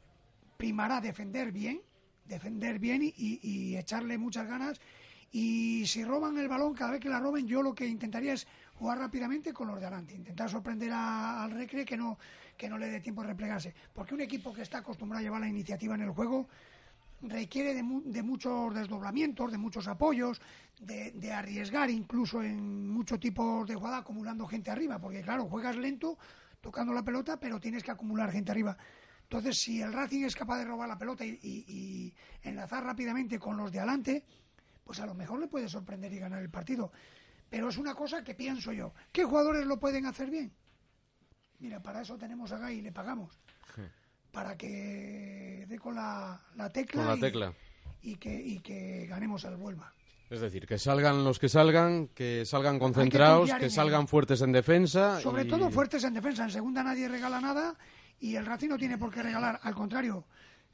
primará defender bien, defender bien y, echarle muchas ganas. Y si roban el balón, cada vez que la roben, yo lo que intentaría es jugar rápidamente con los de adelante, intentar sorprender a- al Recre que no, que no le dé tiempo de replegarse. Porque un equipo que está acostumbrado a llevar la iniciativa en el juego requiere de, mu- de muchos desdoblamientos, de muchos apoyos, de, de arriesgar incluso en muchos tipos de jugada acumulando gente arriba, porque claro, juegas lento tocando la pelota, pero tienes que acumular gente arriba. Entonces, si el Racing es capaz de robar la pelota y, y- y enlazar rápidamente con los de adelante, pues a lo mejor le puede sorprender y ganar el partido. Pero es una cosa que pienso yo. ¿Qué jugadores lo pueden hacer bien? Mira, para eso tenemos a Gay y le pagamos. Para que dé con la, la tecla, Con la y- tecla. Y, que, y que ganemos al Vuelva. Es decir, que salgan los que salgan, que salgan concentrados, que, salgan fuertes en defensa. Sobre y- todo fuertes en defensa. En segunda nadie regala nada y el Racing no tiene por qué regalar. Al contrario,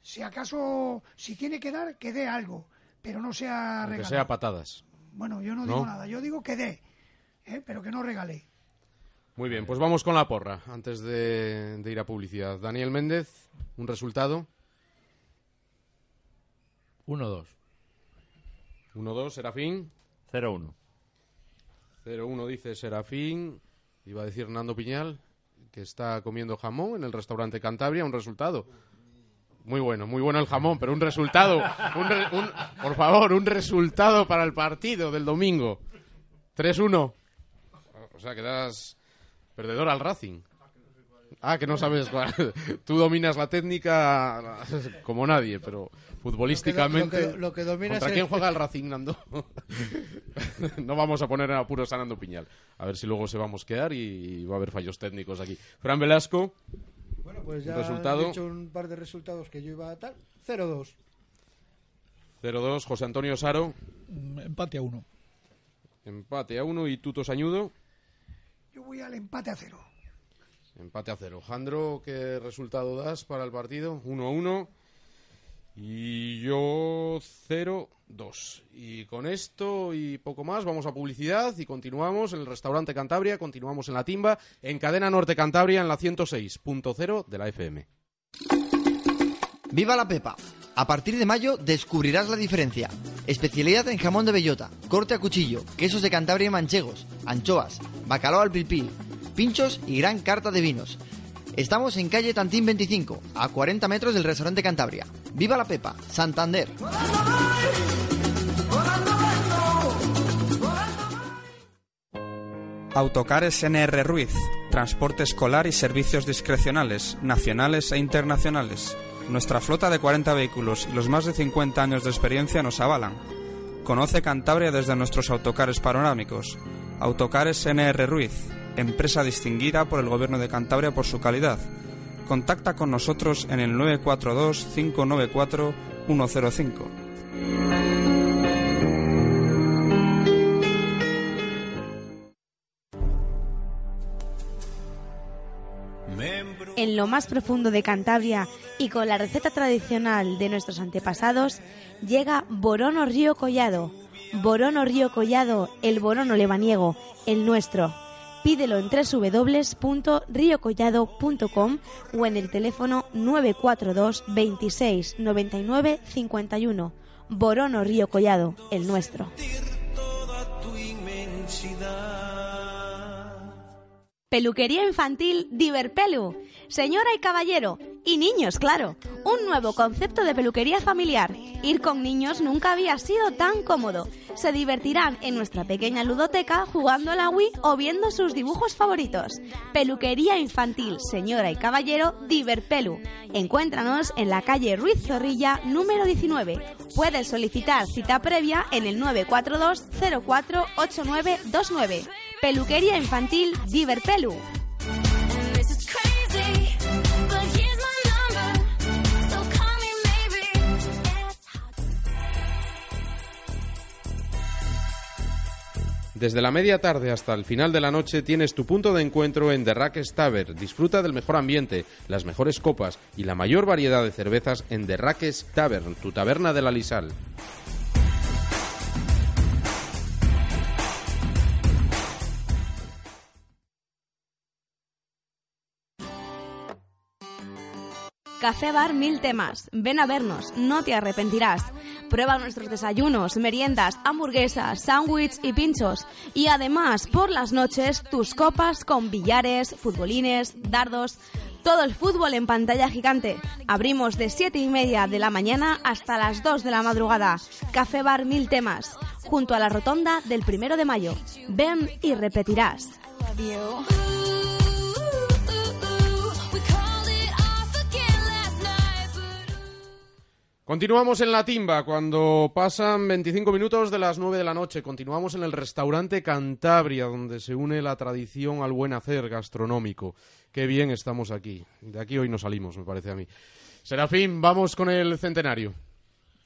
si acaso, si tiene que dar, que dé algo, pero no sea regalar. sea patadas. Bueno, yo no, ¿No? digo nada, yo digo que dé, ¿eh? pero que no regale. Muy bien, pues vamos con la porra antes de, de ir a publicidad. Daniel Méndez, un resultado. 1-2. 1-2, Serafín. 0-1. 0-1 dice Serafín. Iba a decir Nando Piñal, que está comiendo jamón en el restaurante Cantabria. Un resultado. Muy bueno, muy bueno el jamón, pero un resultado. un re- un- por favor, un resultado para el partido del domingo. 3-1. O sea, quedas perdedor al Racing. Ah, que no sabes cuál. Tú dominas la técnica como nadie, pero futbolísticamente. Lo que- lo que dominas ¿Contra es- quién juega el Racing, Nando? <laughs> <laughs> no vamos a poner en apuros a Nando Piñal. A ver si luego se va a mosquear y va a haber fallos técnicos aquí. Fran Velasco. Bueno, pues un ya resultado. he dicho un par de resultados que yo iba a tal. 0-2. 0-2, José Antonio Saro. Mm, Empate a uno. Empate a 1 y Tuto Sañudo. Yo voy al empate a cero. Empate a 0. Jandro, ¿qué resultado das para el partido? 1-1. Y yo 0-2. Y con esto y poco más vamos a publicidad y continuamos en el restaurante Cantabria, continuamos en la timba, en Cadena Norte Cantabria en la 106.0 de la FM. ¡Viva la Pepa! A partir de mayo descubrirás la diferencia. Especialidad en jamón de bellota, corte a cuchillo, quesos de Cantabria y manchegos, anchoas, bacalao al pilpil, pinchos y gran carta de vinos. Estamos en calle Tantín 25, a 40 metros del restaurante Cantabria. ¡Viva la Pepa! Santander. Autocares NR Ruiz, transporte escolar y servicios discrecionales, nacionales e internacionales. Nuestra flota de 40 vehículos y los más de 50 años de experiencia nos avalan. Conoce Cantabria desde nuestros autocares panorámicos. Autocares NR Ruiz, empresa distinguida por el Gobierno de Cantabria por su calidad. Contacta con nosotros en el 942-594-105. En lo más profundo de Cantabria y con la receta tradicional de nuestros antepasados, llega Borono Río Collado. Borono Río Collado, el Borono lebaniego, el nuestro. Pídelo en www.riocollado.com o en el teléfono 942 26 99 51. Borono Río Collado, el nuestro. Peluquería infantil Diverpelu. Señora y caballero, y niños, claro. Un nuevo concepto de peluquería familiar. Ir con niños nunca había sido tan cómodo. Se divertirán en nuestra pequeña ludoteca jugando a la Wii o viendo sus dibujos favoritos. Peluquería infantil, señora y caballero, Diverpelu. Encuéntranos en la calle Ruiz Zorrilla, número 19. Puedes solicitar cita previa en el 942 048929. Peluquería infantil Diverpelu. Desde la media tarde hasta el final de la noche tienes tu punto de encuentro en The Rackets Tavern. Disfruta del mejor ambiente, las mejores copas y la mayor variedad de cervezas en The Tavern, tu taberna de la Lisal. Café Bar Mil Temas. Ven a vernos, no te arrepentirás. Prueba nuestros desayunos, meriendas, hamburguesas, sándwiches y pinchos. Y además, por las noches, tus copas con billares, futbolines, dardos. Todo el fútbol en pantalla gigante. Abrimos de 7 y media de la mañana hasta las 2 de la madrugada. Café Bar Mil Temas, junto a la rotonda del primero de mayo. Ven y repetirás. Continuamos en la timba cuando pasan 25 minutos de las 9 de la noche. Continuamos en el restaurante Cantabria, donde se une la tradición al buen hacer gastronómico. Qué bien estamos aquí. De aquí hoy no salimos, me parece a mí. Serafín, vamos con el centenario.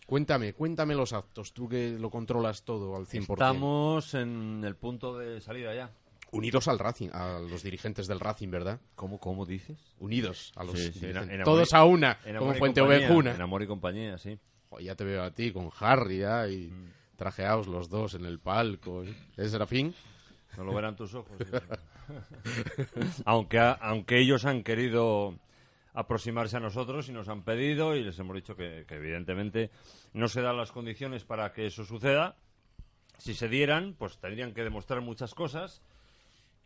Cuéntame, cuéntame los actos, tú que lo controlas todo al 100%. Estamos en el punto de salida ya. Unidos al Racing, a los dirigentes del Racing, ¿verdad? ¿Cómo, cómo dices? Unidos a los Sí, sí, en- dirigentes. en Todos y- a una, como Fuente Ovejuna. En amor y compañía, sí. Joder, ya te veo a ti con Harry ya, y Mm. trajeados los dos en el palco. ¿eh? ¿Es Serafín? No lo verán tus ojos. <laughs> aunque, a- aunque ellos han querido aproximarse a nosotros y nos han pedido y les hemos dicho que, que evidentemente no se dan las condiciones para que eso suceda. Si se dieran, pues tendrían que demostrar muchas cosas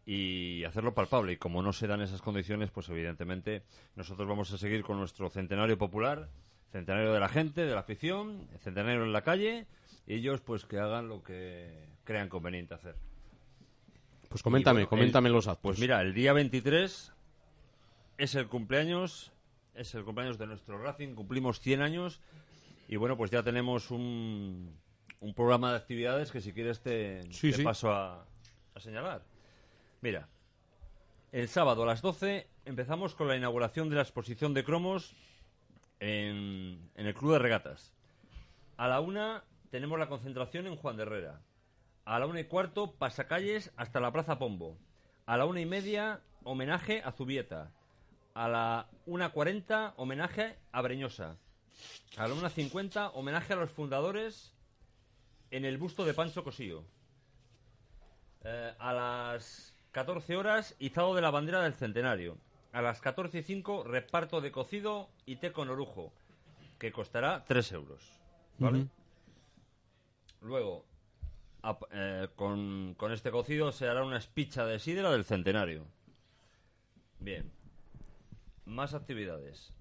y hacerlo palpable. Y como no se dan esas condiciones, pues evidentemente nosotros vamos a seguir con nuestro centenario popular, centenario de la gente, de la afición, centenario en la calle, y ellos pues que hagan lo que crean conveniente hacer. Pues coméntame, bueno, coméntame el- los actos. Pues mira, el día 23 es el cumpleaños, es el cumpleaños de nuestro Racing, cumplimos 100 años y bueno, pues ya tenemos un, un programa de actividades que si quieres te, Sí, te sí. paso a, a señalar. Mira, el sábado a las 12 empezamos con la inauguración de la exposición de cromos en, el Club de Regatas. A la una tenemos la concentración en Juan de Herrera. A la una y cuarto, pasacalles hasta la Plaza Pombo. A la una y media, homenaje a Zubieta. A la una cuarenta, homenaje a Breñosa. A la 1.50, homenaje a los fundadores en el busto de Pancho Cosío. Eh, a las 14 horas, izado de la bandera del centenario. A las 14 y 5, reparto de cocido y té con orujo, que costará 3 euros. ¿Vale? Luego, eh, con, con este cocido se hará una espicha de sidra del centenario. Bien. Más actividades.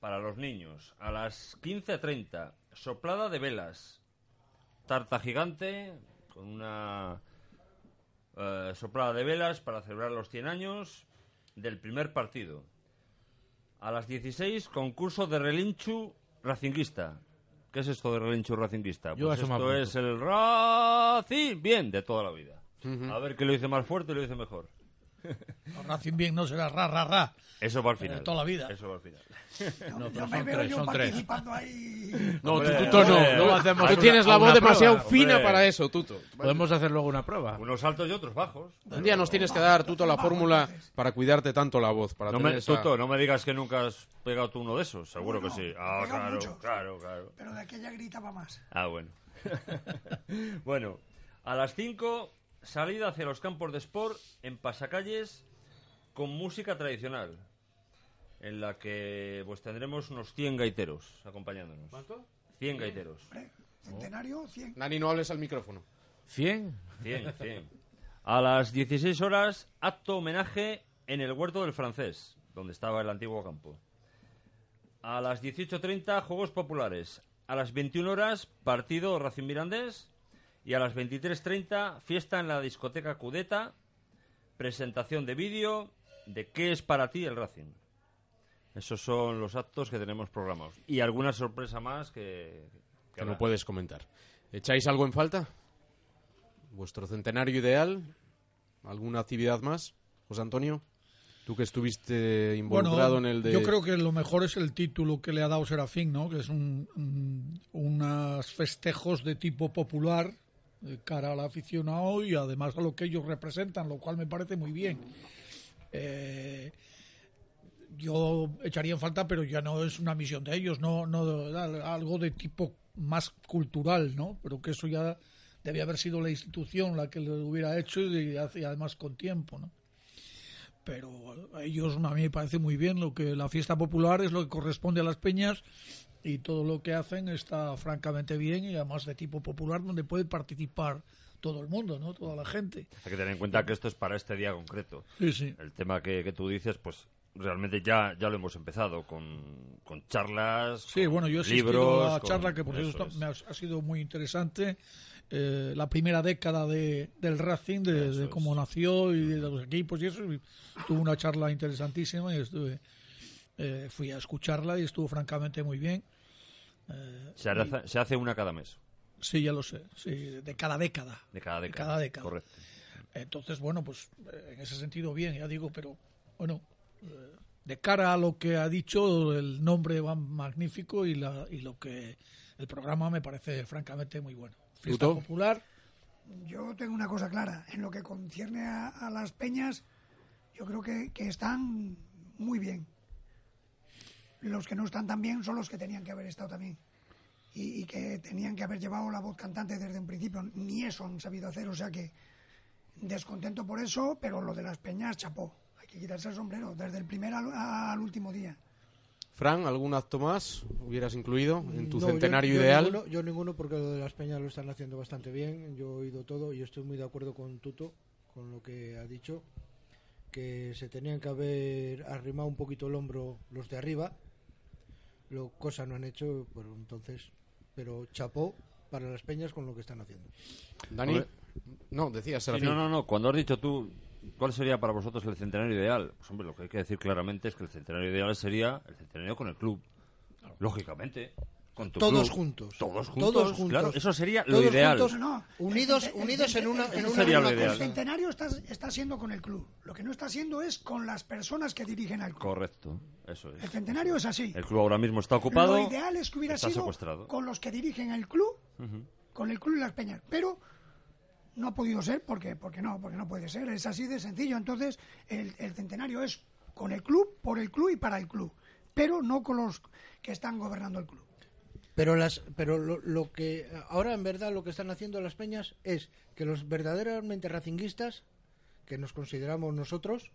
Para los niños. A las 15.30, soplada de velas. Tarta gigante con una eh, soplada de velas para celebrar los 100 años del primer partido. A las 16, concurso de relinchu racinguista. ¿Qué es esto de relinchu racinguista? Yo Pues eso me esto apunto. es el Racing bien de toda la vida. A ver qué lo dice más fuerte y lo dice mejor. <laughs> Racing bien no será ra, ra, ra. Eso va al Eh, final. toda la vida. Eso va al final. No, <laughs> Yo me veo yo participando ahí. No, Hombre, Tuto, no. hombre, no. hacemos Tú tienes la voz prueba, demasiado hombre. fina para eso, Tuto. Podemos hacer luego una prueba. Unos altos y otros bajos. Un día nos tienes que dar, Tuto, la fórmula para cuidarte tanto la voz. Para No me, esa- Tuto, no me digas que nunca has pegado tú uno de esos. Seguro No, que no, sí. Ah, claro, muchos. claro, claro. Pero de aquella gritaba más. Ah, bueno. <laughs> bueno, a las 5, salida hacia los campos de sport en pasacalles con música tradicional. En la que pues tendremos unos 100 gaiteros acompañándonos. ¿Cuánto? 100 gaiteros. Centenario, 100. Nani, no hables al micrófono. ¿100? 100, 100. A las 16 horas, acto homenaje en el huerto del francés, donde estaba el antiguo campo. A las 18.30, Juegos Populares. A las 21 horas, partido Racing Mirandés. Y a las 23.30, fiesta en la discoteca Cudeta. Presentación de vídeo de qué es para ti el Racing. Esos son los actos que tenemos programados. Y alguna sorpresa más que... Que no puedes comentar. ¿Echáis algo en falta? ¿Vuestro centenario ideal? ¿Alguna actividad más? José Antonio, tú que estuviste involucrado en el de... Yo creo que lo mejor es el título que le ha dado Serafín, ¿no? Que es un, un- unos festejos de tipo popular de cara al aficionado y además a lo que ellos representan, lo cual me parece muy bien. Eh, yo echaría en falta, pero ya no es una misión de ellos, no, no algo de tipo más cultural, ¿no? Pero que eso ya debía haber sido la institución la que lo hubiera hecho y, además con tiempo, ¿no? Pero a ellos a mí me parece muy bien lo que la fiesta popular es lo que corresponde a las peñas y todo lo que hacen está francamente bien y además de tipo popular donde puede participar todo el mundo, ¿no? Toda la gente. Hay que tener en cuenta que esto es para este día concreto. Sí, sí. El tema que, que tú dices, pues realmente ya, ya lo hemos empezado con, con charlas, Sí, con bueno, yo he libros, a la con- charla que por eso es. me ha, ha sido muy interesante. eh, la primera década de, del Racing, de, de cómo nació y de los equipos y eso. y tuve una charla interesantísima y estuve, eh, fui a escucharla y estuvo francamente muy bien. Eh, Se, hace, se hace una cada mes, Sí, ya lo sé. Sí, de cada década. de cada De década. cada década. Correcto. Entonces, bueno, pues eh, en ese sentido bien, ya digo, pero bueno, eh, de cara a lo que ha dicho, el nombre va magnífico y, la, y lo que el programa me parece francamente muy bueno. Fiesta ¿Tuto? popular, Yo tengo una cosa clara. En lo que concierne a, a las peñas, yo creo que, que están muy bien. Los que no están tan bien son los que tenían que haber estado también. Y, y que tenían que haber llevado la voz cantante desde un principio. Ni eso han sabido hacer, o sea que descontento por eso, pero lo de las peñas, chapó. Hay que quitarse el sombrero, desde el primer al, al último día. Fran, ¿algún acto más hubieras incluido en tu No, yo- centenario yo ideal? Ninguno, yo ninguno porque lo de las peñas lo están haciendo bastante bien. Yo he oído todo y estoy muy de acuerdo con Tuto, con lo que ha dicho, que se tenían que haber arrimado un poquito el hombro los de arriba. Lo cosa no han hecho, pero entonces, pero chapó para las peñas con lo que están haciendo. Dani, no, decías, Sí, no, no, no. Cuando has dicho tú, ¿cuál sería para vosotros el centenario ideal? Pues hombre, lo que hay que decir claramente es que el centenario ideal sería el centenario con el club. Lógicamente. Con tu Todos club. juntos. Todos juntos. Todos juntos. Claro, eso sería lo Todos ideal. juntos, No, Unidos, el unidos el en una, en el una lo centenario está, está siendo con el club. Lo que no está haciendo es con las personas que dirigen al club. Correcto, eso es. El centenario es así. El club ahora mismo está ocupado. Lo ideal es que hubiera sido secuestrado. con los que dirigen el club, con el club y las peñas. Pero no ha podido ser porque, porque no, porque no puede ser. Es así de sencillo. Entonces, el, el centenario es con el club, por el club y para el club. pero no con los que están gobernando el club. Pero las, pero lo, lo que ahora en verdad lo que están haciendo las peñas es que los verdaderamente racinguistas, que nos consideramos nosotros,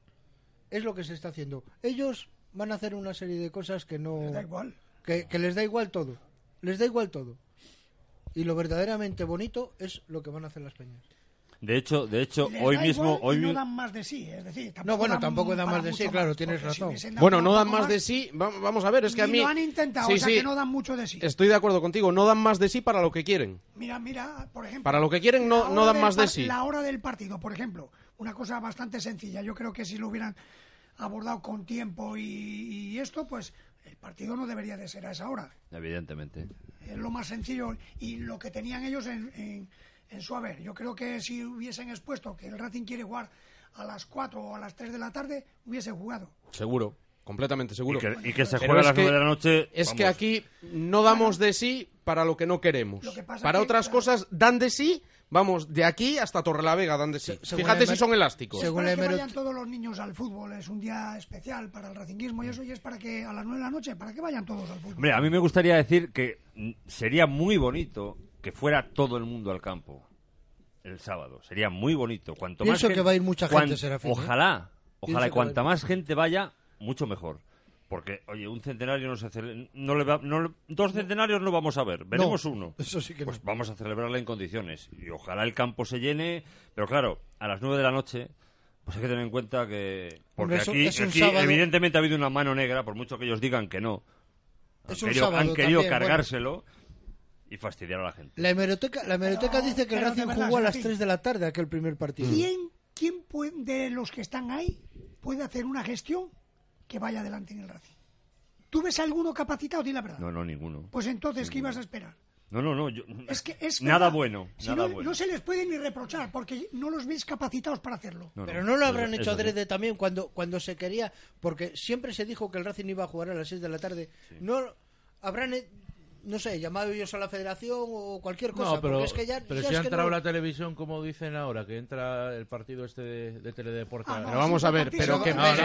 es lo que se está haciendo. Ellos van a hacer una serie de cosas que no, Les da igual. que, que les da igual todo, les da igual todo. Y lo verdaderamente bonito es lo que van a hacer las peñas. De hecho, de hecho, Les hoy da mismo, igual hoy y no dan más de sí, es decir, tampoco No, bueno, dan tampoco dan más de sí, claro, tienes si razón. Bueno, no dan más de sí. Va- Vamos a ver, es que a mí. lo han intentado, Sí, o sea sí, que no dan mucho de sí. Estoy de acuerdo contigo, no dan más de sí para lo que quieren. Mira, mira, por ejemplo. Para lo que quieren no- la no hora dan del más de sí. La hora del partido, por ejemplo, una cosa bastante sencilla. Yo creo que si lo hubieran abordado con tiempo y, y esto, pues el partido no debería de ser a esa hora. evidentemente. Es lo más sencillo y lo que tenían ellos en, en- en su haber. Yo creo que si hubiesen expuesto que el Racing quiere jugar a las 4 o a las 3 de la tarde, hubiese jugado. Seguro, completamente seguro. Y que- y que se juegue a es las que- nueve de la noche, Es que vamos. aquí no damos de sí para lo que no queremos. Lo que pasa para que, otras claro. cosas dan de sí, vamos, de aquí hasta Torrelavega dan de sí. según Fíjate si son elásticos. según Para que vayan todos los niños al fútbol, es un día especial para el racinguismo y eso, y es para que a las 9 de la noche, para que vayan todos al fútbol. Hombre, a mí me gustaría decir que sería muy bonito que fuera todo el mundo al campo el sábado. Sería muy bonito. Cuanto más Pienso que va a ir mucha cuan- gente, Serafín, ¿eh? Ojalá, Pienso ojalá, cuanta más gente vaya, mucho mejor. Porque, oye, un centenario no se cele- no le va- no le- dos centenarios no vamos a ver, veremos No, uno. eso sí que pues vamos a celebrarla en condiciones. Y ojalá el campo se llene, pero claro, a las nueve de la noche, pues hay que tener en cuenta que... Porque eso- aquí, aquí evidentemente ha habido una mano negra, por mucho que ellos digan que no. Han querido, han querido bueno. Y fastidiar a la gente. La hemeroteca, la hemeroteca dice que el Racing verdad, jugó a las Serafín. 3 de la tarde aquel primer partido. ¿Quién, quién puede- de los que están ahí puede hacer una gestión que vaya adelante en el Racing? ¿Tú ves alguno capacitado? Di la verdad. No, no, ninguno. Pues entonces, ¿qué ibas a esperar? No, no, no. yo- Es que es nada verdad. bueno. Si nada no, bueno. no se les puede ni reprochar porque no los ves capacitados para hacerlo. No, Pero no lo habrán hecho sí. adrede también cuando, cuando se quería, porque siempre se dijo que el Racing iba a jugar a las 6 de la tarde. No habrán, no sé, llamado ellos a la federación o cualquier cosa. No, pero, es que ya, pero ya si es ha que entrado no- la televisión, como dicen ahora, que entra el partido este de, de Teledeporte. Ah, no, Pero vamos a ver, pero que... No, eh,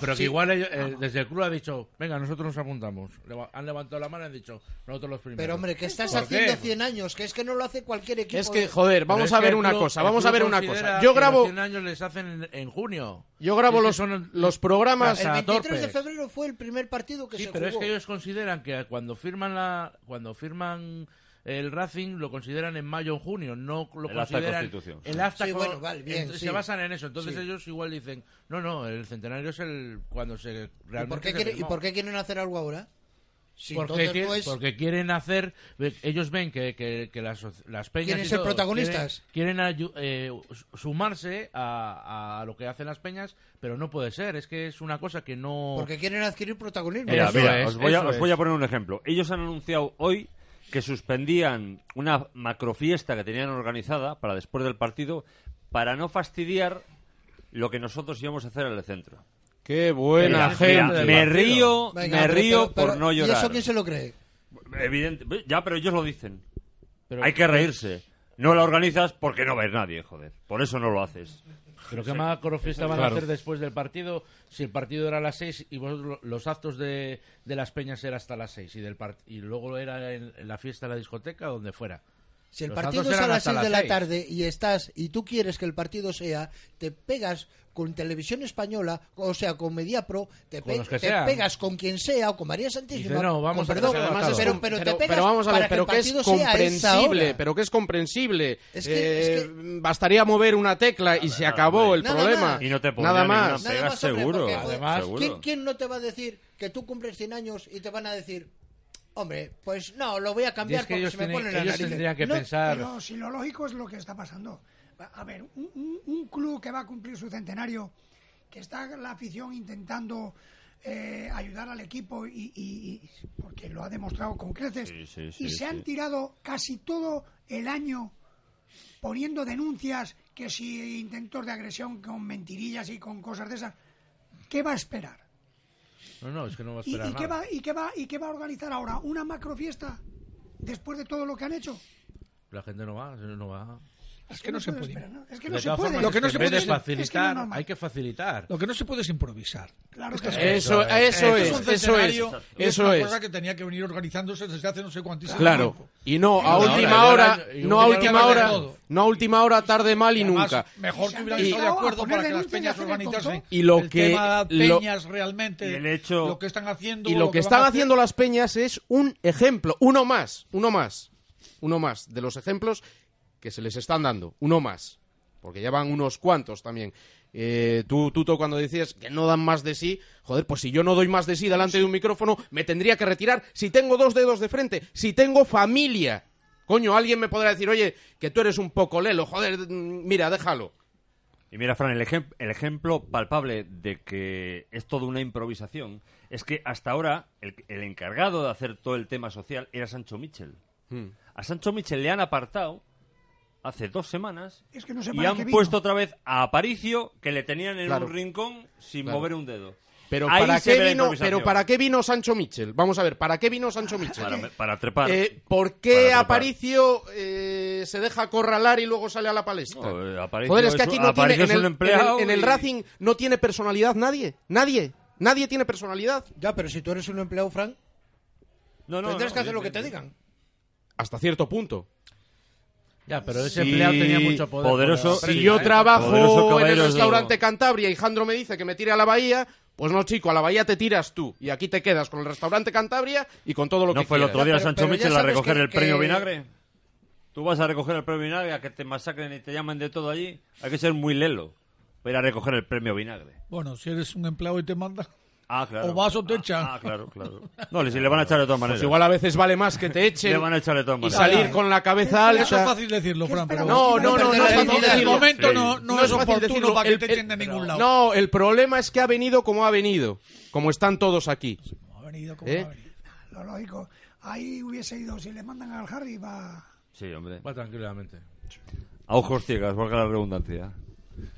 pero que- igual ellos, eh, desde el club ha dicho, venga, nosotros nos apuntamos. Han levantado la mano y han dicho, nosotros los primeros. Pero hombre, que estás ¿Por haciendo qué? 100 años, que es que no lo hace cualquier equipo. Es que, de- joder, vamos a ver una cosa, vamos a ver una cosa. Yo grabo, Los 100 años les hacen en, en junio. Yo grabo los, son los programas... El hasta 23 de febrero fue el primer partido que Sí, se pero jugó. es que ellos consideran que cuando firman la cuando firman el Racing lo consideran en mayo o junio, no lo El acta de consideran constitución. el acta Sí, bueno, vale, bien, sí. se basan en eso. Entonces Sí. ellos igual dicen, "No, no, el centenario es el cuando se ¿Y realmente por, qué se quiere- ¿Y firmó". por qué quieren hacer algo ahora? Sí, porque, entonces quieren, no es- porque quieren hacer ellos ven que, que, que las, las peñas Quieren y ser todo protagonistas. quieren, eh, sumarse a, a lo que hacen las peñas pero no puede ser es que es una cosa que no Porque quieren adquirir protagonismo. Mira, mira, es, os, voy a, os voy a poner un ejemplo. Ellos han anunciado hoy que suspendían una macrofiesta que tenían organizada para después del partido para no fastidiar lo que nosotros íbamos a hacer en el centro. Qué buena Mira, gente. mira, me río, Venga, me pero- río pero- pero- por no ¿Y llorar. eso quién se lo cree? Evidente, ya, pero ellos lo dicen. Pero- Hay que reírse. No la organizas porque no ves nadie, joder. Por eso no lo haces. Pero qué macrofiesta van Claro. a hacer después del partido si el partido era a las 6 y vos lo- los actos de, de las peñas era hasta las 6 y, del part- y luego era en, en la fiesta en la discoteca donde fuera. Si el Los partido es a las hasta 6 de la tarde y estás y tú quieres que el partido sea, te pegas con Televisión Española, o sea, con Mediapro, te, Con pe- los que te pegas con quien sea o con María Santísima. Dice, no, vamos con a perdón, es pero, pero te pero- pegas pero vamos a ver, para que pero el que es comprensible, pero que es comprensible. Es que- Eh, es Bastaría mover una tecla y se acabó el Nada problema. más. Y no te Nada más. Nada más, hombre, seguro. porque, Además, seguro. ¿quién, quién no te va a decir que tú cumples 100 años y te van a decir, hombre, pues no, lo voy a cambiar es que porque ellos, se me ponen ellos narices? tendrían que No, pensar... Pero si lo lógico es lo que está pasando. A ver, un, un- un club que va a cumplir su centenario, que está la afición intentando eh, ayudar al equipo y, y- y- porque lo ha demostrado con creces Sí, sí, y sí, se sí. han tirado casi todo el año poniendo denuncias que si intentos de agresión con mentirillas y con cosas de esas ¿qué va a esperar? No, no, es que no va a ¿Y, esperar y qué nada. va, y, qué va, ¿Y qué va a organizar ahora? ¿Una macrofiesta después de todo lo que han hecho? La gente no va, no va. Es que no se puede. Es que no se puede. formas, Lo que no se puede de es- facilitar, hay que facilitar. Lo que no se puede es improvisar. Claro Esto que es- Eso, eso Esto es, un eso es, centenario y eso una es. cosa que tenía que venir organizándose desde hace no sé cuantísimo Claro. tiempo. Y no, a última hora, no a última hora, no a última hora, tarde mal y nunca. Mejor que hubieran Y- estado de acuerdo para que las peñas organizasen. tonto. Y lo que- peñas realmente, Y el hecho- lo que están haciendo. Y lo que están haciendo las peñas es un ejemplo, uno más, uno más, uno más de los ejemplos que se les están dando, uno más, porque ya van unos cuantos también. Eh, tú, Tuto, cuando decías que no dan más de sí, joder, pues si yo no doy más de sí delante de un micrófono, me tendría que retirar si tengo dos dedos de frente, si tengo familia. Coño, alguien me podrá decir, oye, que tú eres un poco lelo, joder, mm, mira, déjalo. Y mira, Fran, el, ejem- el ejemplo palpable de que es toda una improvisación es que hasta ahora el, el encargado de hacer todo el tema social era Sancho Mitchell. Hmm. A Sancho Mitchell le han apartado hace dos semanas Es que no y han puesto otra vez a Aparicio que le tenían en Claro. un rincón sin Claro. mover un dedo. Pero Ahí ¿para, qué vino, pero ¿para qué vino Sancho Mitchell? Vamos a ver, ¿para qué vino Sancho Mitchell? Para, para trepar. Eh, ¿Por qué trepar. Aparicio eh, se deja acorralar y luego sale a la palestra? No, eh, Joder, es que aquí no tiene, en es el, en el- en el y- Racing no tiene personalidad nadie, nadie, nadie tiene personalidad. Ya, pero si tú eres un empleado, Frank, no, no, tendrás no, que hacer lo que te digan. Hasta cierto punto. Ya, pero ese Sí, empleado tenía mucho poder. poderoso- Si yo ¿eh? Trabajo en el restaurante Cantabria y Jandro me dice que me tire a la bahía, pues no, chico, a la bahía te tiras tú. Y aquí te quedas con el restaurante Cantabria y con todo lo ¿No que fue el otro día pero- Sancho pero Mitchell a recoger que- el premio que- vinagre? ¿Tú vas a recoger el premio vinagre a que te masacren y te llamen de todo allí? Hay que ser muy lelo para ir a recoger el premio vinagre. Bueno, si eres un empleado y te manda. Ah, claro. O vas o te echan. Ah, claro, claro. No, si le van a echar de todas maneras. Pues igual a veces vale más que te echen Le van a echar de todas y maneras. salir con la cabeza alta. Eso es fácil decirlo, Fran, pero. No, no, no, no es el, fácil el decirlo. momento Sí. no, no No es es fácil oportuno decirlo. para que El- te el- echen de ningún lado. No, el problema es que ha venido como ha venido, como están todos aquí. Ha venido como ¿Eh? ha venido. Lo lógico. Ahí hubiese ido, si le mandan al Harry, va. Sí, hombre. Va tranquilamente. A ojos ciegas, valga la redundancia.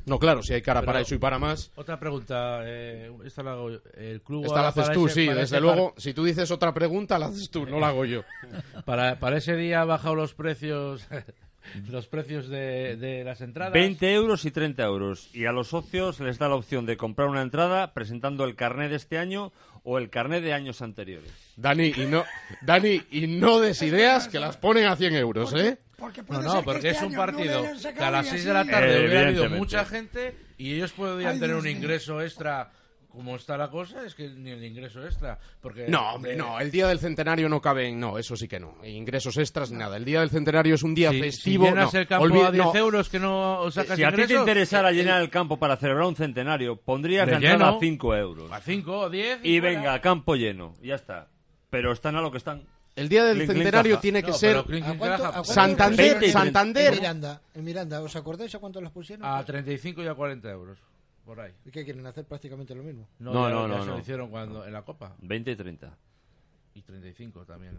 No, claro, si hay cara Pero- para eso y para más. Otra pregunta. Eh, esta la hago yo. El club Esta la haces tú, ese- sí, desde luego. Si tú dices otra pregunta, la haces tú, no la hago yo. par- <laughs> Para, para ese día ha bajado los precios <laughs> los precios de, de las entradas. 20 euros y 30 euros. Y a los socios les da la opción de comprar una entrada presentando el carnet de este año o el carnet de años anteriores. Dani, y no, Dani, y no des ideas que las ponen a 100 euros, ¿eh? Porque No, puede no, ser que porque este es un no le partido que a las y 6 de la tarde hubiera habido mucha gente y ellos podían Ay, tener Dios un ingreso extra. Como está la cosa, es que ni el ingreso extra. Porque No, hombre, de- no. El día del centenario no caben. No, eso sí que no. Ingresos extras ni nada. El día del centenario es un día Si, si festivo. llenas no. el campo a 10 no. euros que no sacas Si a ti te ingresos, interesara eh, llenar eh, el campo para celebrar un centenario, pondrías la entrada a 5 euros. A 5 o 10. Y fuera. venga, campo lleno. Ya está. Pero están a lo que están. El día del centenario tiene que No, ser. ¿A cuánto- a cuánto Santander, 20 y 30. Santander. En Miranda, en Miranda, ¿os acordáis a cuánto las pusieron? A 35 y a 40 euros. Por ahí. ¿Y qué quieren hacer prácticamente lo mismo? No, No, ya- no, ya no, se no. lo hicieron cuando, en la Copa. 20 y 30. Y 35 también.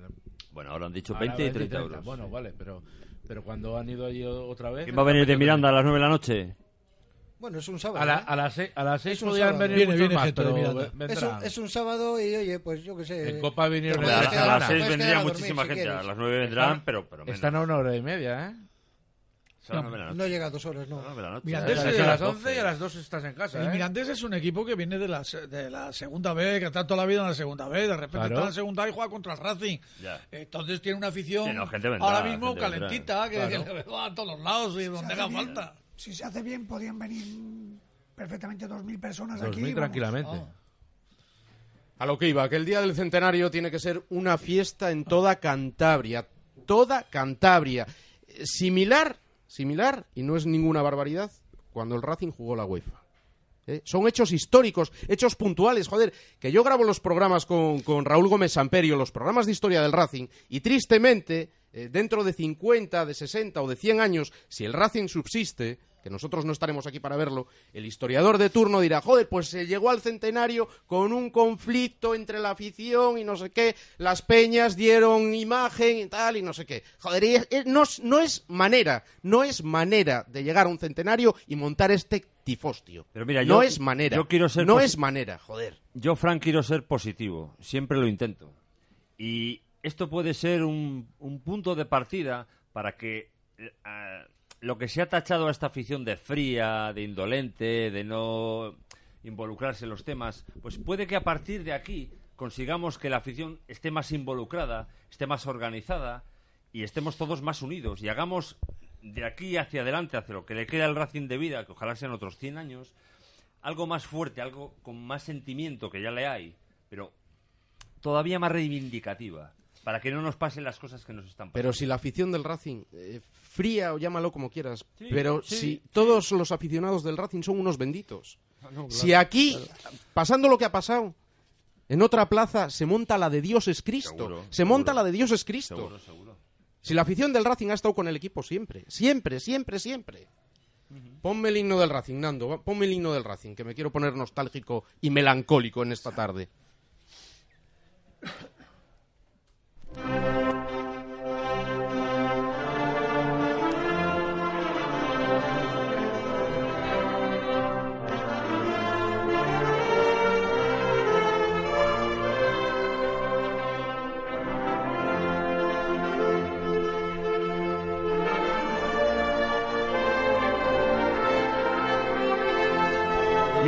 Bueno, ahora han dicho Ahora 20 y 30 euros. Bueno, vale, pero, pero cuando han ido allí otra vez... ¿Quién va a venir de Miranda a las 9 de la noche? Bueno, es un sábado. A, la- ¿eh? a las 6 a las seis podían sábado. venir Viene, viene más, pero Es un, es un sábado y oye, pues yo qué sé. En Copa vinieron a, la- quedar- a las Gana. 6 puedes vendría dormir muchísima si gente. quieres. A las 9 vendrán, pero, pero menos. Están a una hora y media, ¿eh? A las 9 de la noche. No llega a dos horas, no. A las 9 de la noche. Mirandés Es a las 11 y a las 2 estás en casa, El ¿eh? Mirandés es un equipo que viene de la, de la segunda vez, que está toda la vida en la segunda vez, de repente Claro. está en la segunda y juega contra el Racing. Ya. Entonces tiene una afición Sí, no, gente vendrá, ahora mismo gente vendrá. calentita, que, Claro. que le va a todos los lados y donde haga bien. falta. Si se hace bien, podían venir perfectamente 2.000 personas aquí. 2000 vamos. tranquilamente. A lo que iba, que el día del centenario tiene que ser una fiesta en toda Cantabria. Toda Cantabria. Similar, similar, y no es ninguna barbaridad, cuando el Racing jugó la UEFA. ¿Eh? Son hechos históricos, hechos puntuales. Joder, que yo grabo los programas con, con Raúl Gómez Samperio, los programas de historia del Racing, y tristemente, eh, dentro de 50, de 60 o de 100 años, si el Racing subsiste, que nosotros no estaremos aquí para verlo, el historiador de turno dirá, joder, pues se llegó al centenario con un conflicto entre la afición y no sé qué, las peñas dieron imagen y tal y no sé qué. Joder, no, es- no es manera, no es manera de llegar a un centenario y montar este tifostio. Pero mira, no yo- es manera. yo quiero ser no es manera, joder. Yo, Frank, quiero ser positivo. Siempre lo intento. Y esto puede ser un, un punto de partida para que eh, lo que se ha tachado a esta afición de fría, de indolente, de no involucrarse en los temas, pues puede que a partir de aquí consigamos que la afición esté más involucrada, esté más organizada y estemos todos más unidos y hagamos de aquí hacia adelante, hacia lo que le queda al Racing de vida, que ojalá sean otros 100 años, algo más fuerte, algo con más sentimiento que ya le hay, pero todavía más reivindicativa, para que no nos pasen las cosas que nos están pasando. Pero si la afición del Racing, eh, fría o llámalo como quieras, Sí, pero sí, si sí. todos los aficionados del Racing son unos benditos. Ah, no, claro, si aquí, pasando lo que ha pasado, en otra plaza se monta la de Dios es Cristo. Seguro, se monta la de Dios es Cristo. Seguro, seguro. Si la afición del Racing ha estado con el equipo siempre, siempre, siempre, siempre. Ponme el himno del Racing, Nando, ponme el himno del Racing, que me quiero poner nostálgico y melancólico en esta tarde.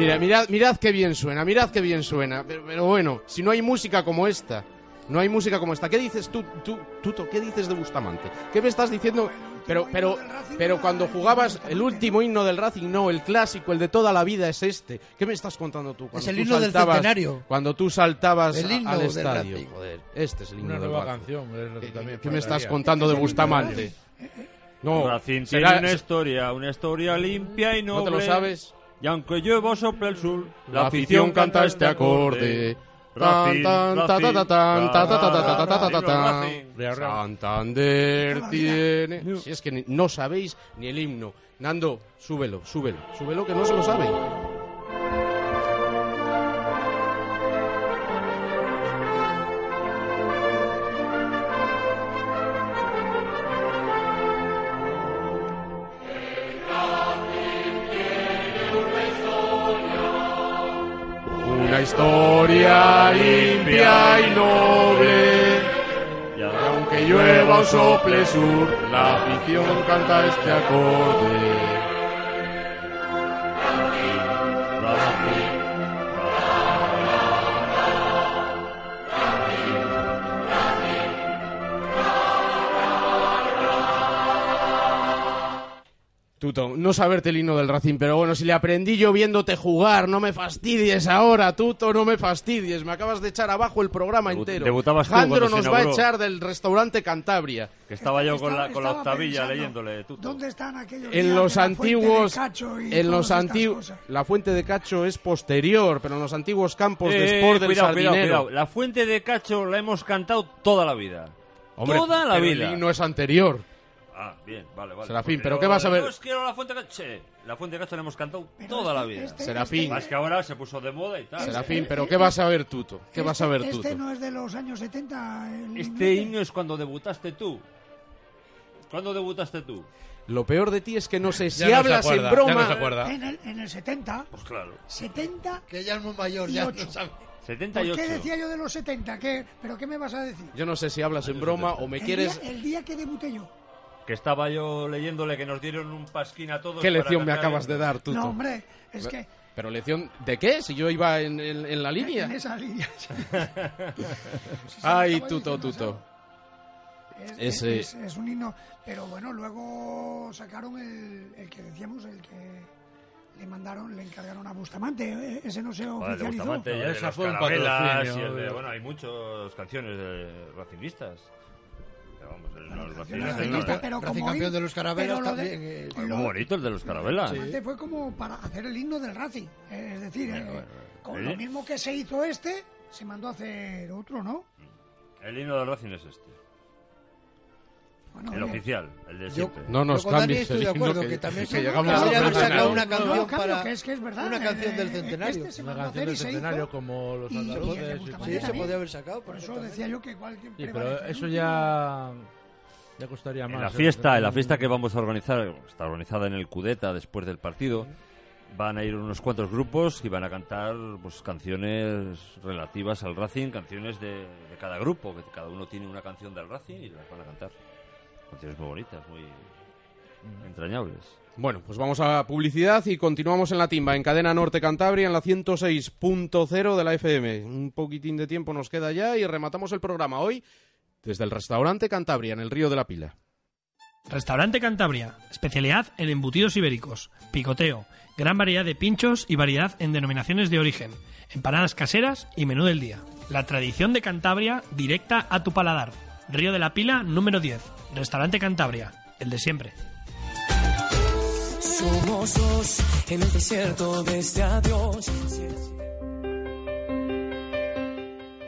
Mira, mirad, mirad qué bien suena, mirad qué bien suena. Pero, pero bueno, si no hay música como esta, no hay música como esta. ¿Qué dices tú, tú, Tuto? ¿Qué dices de Bustamante? ¿Qué me estás diciendo? Pero, pero, pero cuando jugabas el último himno del Racing, no, el clásico, el de toda la vida es este. ¿Qué me estás contando tú? Cuando el tú himno del saltabas- centenario. Cuando tú saltabas El himno al del estadio. Racing. Joder, este es el himno Una del nueva Racing. canción, es lo que ¿Qué- también ¿Qué me estás contando de <laughs> Bustamante? No, Racing será- tiene una historia, una historia limpia y ¿No noble. te lo sabes? Y aunque llueva sopla el sur, la afición canta este, este acorde. Santander tiene. Si es que no sabéis ni el himno. Nando, súbelo, súbelo, súbelo que no se lo saben. Sople sur, la afición canta este acorde. Tuto, no saberte el himno del Racing, pero bueno, si le aprendí yo viéndote jugar, no me fastidies ahora, Tuto, no me fastidies, me acabas de echar abajo el programa Debu- entero. debutabas tú Jandro nos va a echar del restaurante Cantabria. Que estaba yo con la, con la estaba octavilla pensando, leyéndole. Tuto. ¿Dónde están aquellos En los antiguos, en los antiguos, la fuente de Cacho es posterior, pero en los antiguos campos de Eh, Sport del cuidado, cuidado, Sardinero. cuidado. La fuente de Cacho la hemos cantado toda la vida. Hombre, toda la pero vida. el himno es anterior. Ah, bien, vale, vale. Serafín, ¿pero qué vas a ver? Yo os quiero la fuente de Cacho. La fuente de Cacho la hemos cantado toda la vida. este- Serafín. Más que ahora se puso de moda y tal. Serafín, pero ¿qué vas a ver, Tuto? ¿Qué vas a ver, Este Tuto? no es de los años 70. el Este himno es cuando debutaste tú. ¿Cuándo debutaste tú? Lo peor de ti es que no sé <laughs> si Ya no se hablas acuerda, en ya no broma. se acuerda. En el, en el 70. Pues claro. 70 Que ya es muy mayor, ya 8. no sabe. ¿Por 78. qué decía yo de los 70? ¿Qué? ¿Pero qué me vas a decir? Yo no sé si hablas en broma o me El quieres. día- el día que debuté yo. Que estaba yo leyéndole que nos dieron un pasquín a todos. ¿Qué para lección me acabas el- de dar, Tuto? No, hombre, es que ¿Pero lección de qué? Si yo iba en, en- en la línea. en esa línea. <laughs> Ay, Tuto, Tuto. Es, Ese- es- es un himno. Pero bueno, luego sacaron el, el que decíamos, el que le mandaron, le encargaron a Bustamante. eh, Ese no se Vale, oficializó. Bustamante y el de Esa los fue un Carabelas patrocinio, y el de- bueno, hay muchas canciones de. Vamos, el, los canciones racingistas- racingistas, pero Racing como campeón him- de los carabelas de- también. eh, Muy lo- bonito el de los Carabelas. Bustamante fue como para hacer el himno del Racing. eh, Es decir, Bueno, eh, bueno, con ¿Eh? lo mismo que se hizo este, se mandó a hacer otro, ¿no? El himno del Racing es este. Bueno, El oficial, el de Yo- siempre. No nos Yo cambies estoy el de acuerdo, que, que también que se- llegamos Podría a haber sacado una no, canción cambio, para- que es que es verdad. una canción del eh, centenario. Este se Una canción del centenario hizo. como los andaluces. Sí, se podía haber sacado. Por eso decía yo que igual que Sí, pero eso ya, ya costaría más. En la ¿eh? fiesta, en la fiesta que vamos a organizar, está organizada en el Cudeta después del partido, van a ir unos cuantos grupos y van a cantar pues canciones relativas al Racing, canciones de, de cada grupo, que cada uno tiene una canción del Racing y las van a cantar. Canciones muy bonitas, muy entrañables. Bueno, pues vamos a publicidad y continuamos en la timba, en Cadena Norte Cantabria, en la 106.0 de la FM. Un poquitín de tiempo nos queda ya y rematamos el programa hoy desde el restaurante Cantabria, en el Río de la Pila. Restaurante Cantabria, especialidad en embutidos ibéricos, picoteo, gran variedad de pinchos y variedad en denominaciones de origen, empanadas caseras y menú del día. La tradición de Cantabria directa a tu paladar. Río de la Pila número 10, Restaurante Cantabria, el de siempre. Somos dos en el desierto desde adiós.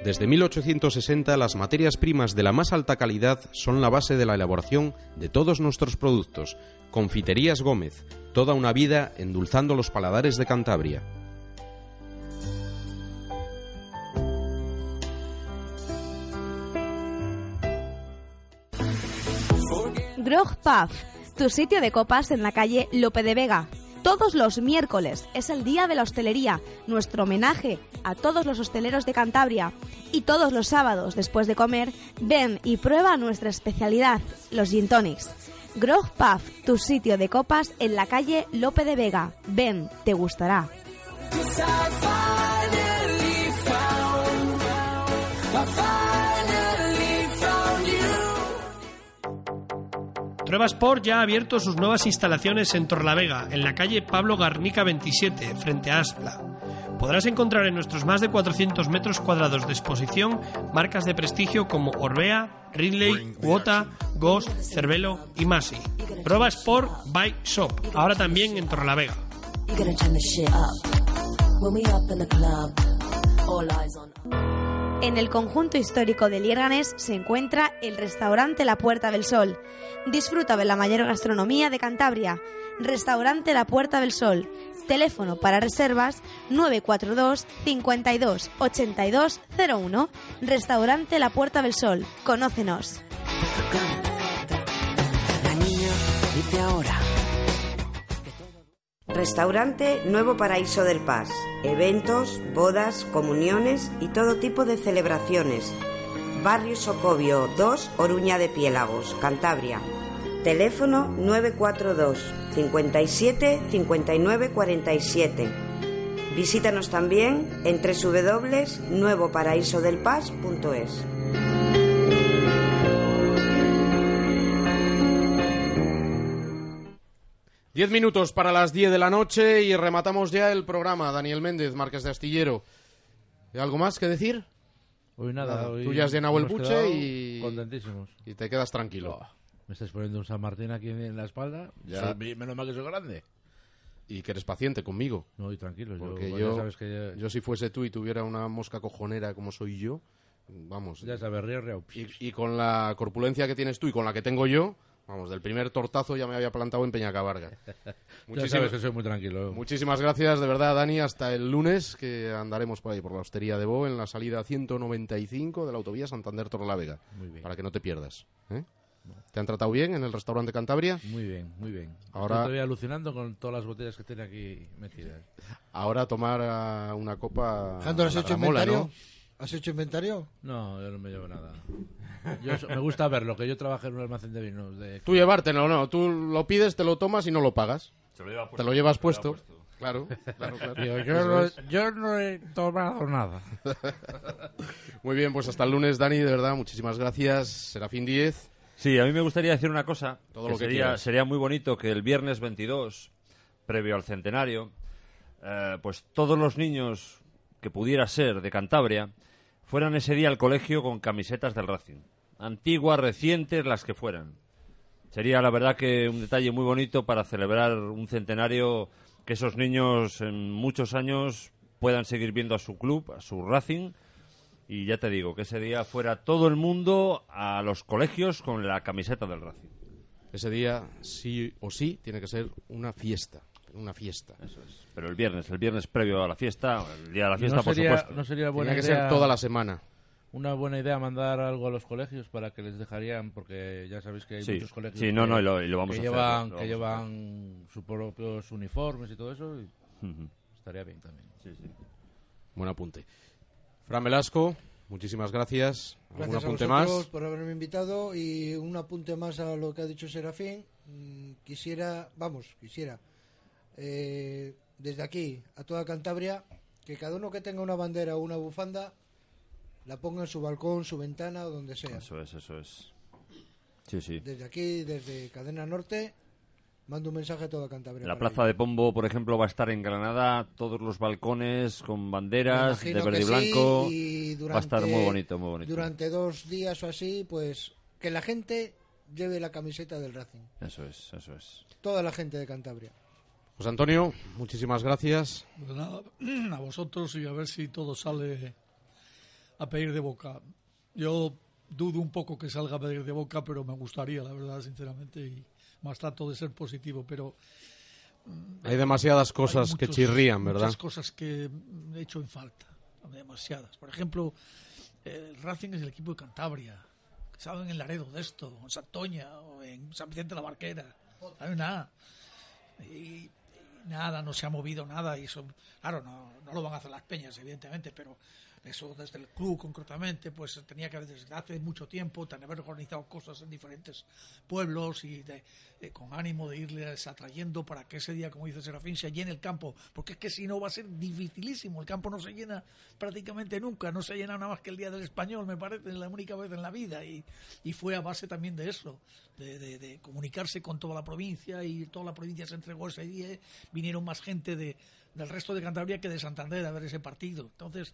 Desde 1860 las materias primas de la más alta calidad son la base de la elaboración de todos nuestros productos. Confiterías Gómez, toda una vida endulzando los paladares de Cantabria. Grog Pub, tu sitio de copas en la calle Lope de Vega. Todos los miércoles es el día de la hostelería, nuestro homenaje a todos los hosteleros de Cantabria. Y todos los sábados, después de comer, ven y prueba nuestra especialidad, los gin tonics. Grog Pub, tu sitio de copas en la calle Lope de Vega. Ven, te gustará. You. Trueba Sport ya ha abierto sus nuevas instalaciones en Torlavega, en la calle Pablo Garnica 27, frente a Aspla. Podrás encontrar en nuestros más de 400 metros cuadrados de exposición marcas de prestigio como Orbea, Ridley, Quota, Goss, Cervelo y Masi. Trueba Sport by Shop, ahora también en Torlavega. You En el conjunto histórico de Liérganes se encuentra el restaurante La Puerta del Sol. Disfruta de la mayor gastronomía de Cantabria. Restaurante La Puerta del Sol. Teléfono para reservas 942 52 82 01. Restaurante La Puerta del Sol. Conócenos. Restaurante Nuevo Paraíso del Paz. Eventos, bodas, comuniones y todo tipo de celebraciones. Barrio Socobio 2, Oruña de Piélagos, Cantabria. Teléfono 942 57 59 47. Visítanos también en www.nuevoparaísodelpaz.es. Diez minutos para las diez de la noche y rematamos ya el programa. Daniel Méndez, Márquez de Astillero. ¿Algo más que decir? Hoy nada, hoy Tú ya has llenado el buche y... contentísimos. Y te quedas tranquilo. Me estás poniendo un San Martín aquí en la espalda. Ya, menos mal que soy grande. Y que eres paciente conmigo. No, y tranquilo. yo- Porque ya yo, sabes que ya- yo si fuese tú y tuviera una mosca cojonera como soy yo, vamos. Ya sabes, río, río. Y, y con la corpulencia que tienes tú y con la que tengo yo, vamos, del primer tortazo ya me había plantado en Peñacabarga. <laughs> Sabes que soy muy tranquilo. Muchísimas gracias, de verdad, Dani. Hasta el lunes, que andaremos por ahí, por la hostería de Bo, en la salida 195 de la autovía Santander-Torrelavega. Muy bien. Para que no te pierdas. ¿eh? ¿Te han tratado bien en el restaurante Cantabria? Muy bien, muy bien. Ahora- Estoy alucinando con todas las botellas que tiene aquí metidas. Ahora tomar ah, una copa. ¿has hecho gramola, inventario? ¿no? ¿Has hecho inventario? No, yo no me llevo nada. Yo, so- me gusta verlo, que yo trabajé en un almacén de vinos. De... Tú llevártelo, no. Tú lo pides, te lo tomas y no lo pagas. Se lo lleva Te lo llevas se lo lleva puesto. puesto. Claro, claro, claro. Digo, yo, no, yo no he tomado nada. <laughs> Muy bien, pues hasta el lunes, Dani, de verdad, muchísimas gracias. Serafín 10. Sí, a mí me gustaría decir una cosa. Todo lo que sería, quieras. sería muy bonito que el viernes 22, previo al centenario, eh, pues todos los niños que pudiera ser de Cantabria fueran ese día al colegio con camisetas del Racing. Antiguas, recientes, las que fueran. Sería la verdad que un detalle muy bonito para celebrar un centenario que esos niños en muchos años puedan seguir viendo a su club, a su Racing. Y ya te digo, que ese día fuera todo el mundo a los colegios con la camiseta del Racing. Ese día, sí o sí, tiene que ser una fiesta. Una fiesta. Eso es. Pero el viernes, el viernes previo a la fiesta, el día de la ¿Y fiesta, no por sería, supuesto. no sería buena Tenía que idea ser toda la semana. Una buena idea mandar algo a los colegios para que les dejarían, porque ya sabéis que hay Sí, muchos colegios sí, no, que, no, y lo- y lo vamos que a hacer, llevan, lo que vamos a llevan sus propios uniformes y todo eso. y Ujú. Estaría bien también. Sí, sí. Buen apunte. Fran Velasco, muchísimas gracias. ¿Algún Gracias a apunte vosotros más? por haberme invitado y un apunte más a lo que ha dicho Serafín. mm, quisiera, vamos, quisiera, eh, desde aquí a toda Cantabria, que cada uno que tenga una bandera o una bufanda la ponga en su balcón, su ventana o donde sea. Eso es, eso es. Sí, sí. Desde aquí, desde Cadena Norte, mando un mensaje a toda Cantabria. La plaza de Pombo, por ejemplo, va a estar en Granada, todos los balcones con banderas de verde que y blanco. sí, y va a estar muy durante- bonito, muy bonito. Durante dos días o así, pues que la gente lleve la camiseta del Racing. Eso es, eso es. Toda la gente de Cantabria. José Antonio, muchísimas gracias. Pues nada, <clears throat> a vosotros y a ver si todo sale a pedir de boca. Yo dudo un poco que salga a pedir de boca, pero me gustaría, la verdad, sinceramente, y más trato de ser positivo, pero... mm, Hay demasiadas cosas hay que chirrían, ¿verdad? Muchas cosas que he hecho en falta, demasiadas. Por ejemplo, el Racing es el equipo de Cantabria. ¿Saben en Laredo de esto? En Santoña o en San Vicente de la Barquera. No hay nada. Y, y nada, no se ha movido nada. Y eso, claro, no, no lo van a hacer las peñas, evidentemente, pero eso desde el club concretamente, pues tenía que desde hace mucho tiempo haber organizado cosas en diferentes pueblos y de- eh, con ánimo de irles atrayendo para que ese día, como dice Serafín, se llene el campo, porque es que si no va a ser dificilísimo, el campo no se llena prácticamente nunca, no se llena nada más que el día del español, me parece, la única vez en la vida, y, fue a base también de eso, de, de- de comunicarse con toda la provincia, y toda la provincia se entregó ese día, vinieron más gente de, del resto de Cantabria que de Santander a ver ese partido, entonces...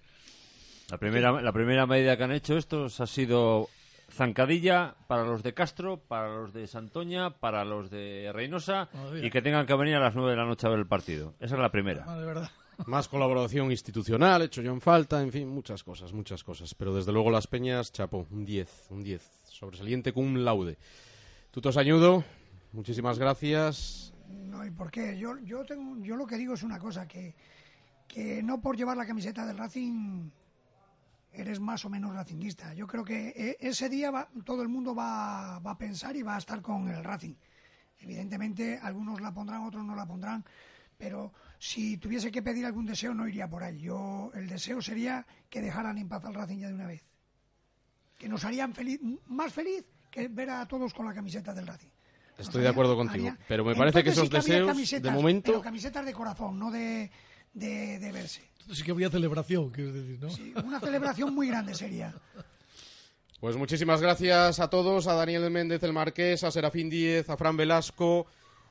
La primera, la primera medida que han hecho estos ha sido zancadilla para los de Castro, para los de Santoña, para los de Reynosa Madre y que tengan que venir a las nueve de la noche a ver el partido. Esa es la primera. de verdad. Más colaboración institucional, hecho yo en falta, en fin, muchas cosas, muchas cosas. Pero desde luego las peñas, chapo, un 10, un 10. Sobresaliente cum laude. Tuto Sañudo, muchísimas gracias. No, ¿y por qué? Yo, yo, tengo, yo lo que digo es una cosa, que, que no por llevar la camiseta del Racing eres más o menos racinguista. Yo creo que e- ese día va- todo el mundo va, va a pensar y va a estar con el Racing. Evidentemente, algunos la pondrán, otros no la pondrán, pero si tuviese que pedir algún deseo, no iría por ahí. Yo, el deseo sería que dejaran en paz al Racing ya de una vez. Que nos harían feliz, más feliz que ver a todos con la camiseta del Racing. Estoy de acuerdo contigo, haría- pero me parece que esos sí deseos, de momento, Pero camisetas de corazón, no de, de, de verse. Entonces <laughs> sí que habría celebración, quiero decir, ¿no? Una celebración muy grande sería. Pues muchísimas gracias a todos, a Daniel Méndez el Marqués, a Serafín Díez, a Fran Velasco,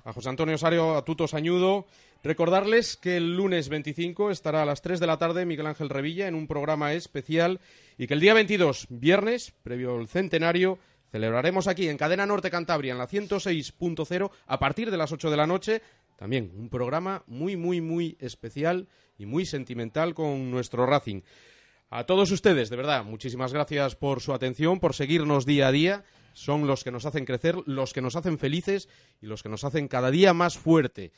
a José Antonio Sario, a Tuto Sañudo. Recordarles que el lunes 25 estará a las 3 de la tarde Miguel Ángel Revilla en un programa especial y que el día 22, viernes, previo al centenario, celebraremos aquí en Cadena Norte Cantabria, en la 106.0, a partir de las 8 de la noche, también un programa muy, muy, muy especial y muy sentimental con nuestro Racing. A todos ustedes, de verdad, muchísimas gracias por su atención, por seguirnos día a día. Son los que nos hacen crecer, los que nos hacen felices y los que nos hacen cada día más fuerte.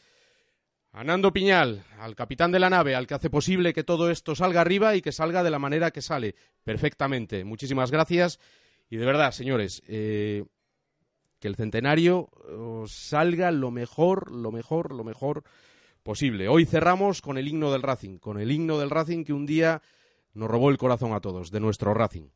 A Nando Piñal, al capitán de la nave, al que hace posible que todo esto salga arriba y que salga de la manera que sale, perfectamente. Muchísimas gracias. Y de verdad, señores, eh, que el centenario os salga lo mejor, lo mejor, lo mejor posible. Hoy cerramos con el himno del Racing, con el himno del Racing que un día nos robó el corazón a todos, de nuestro Racing.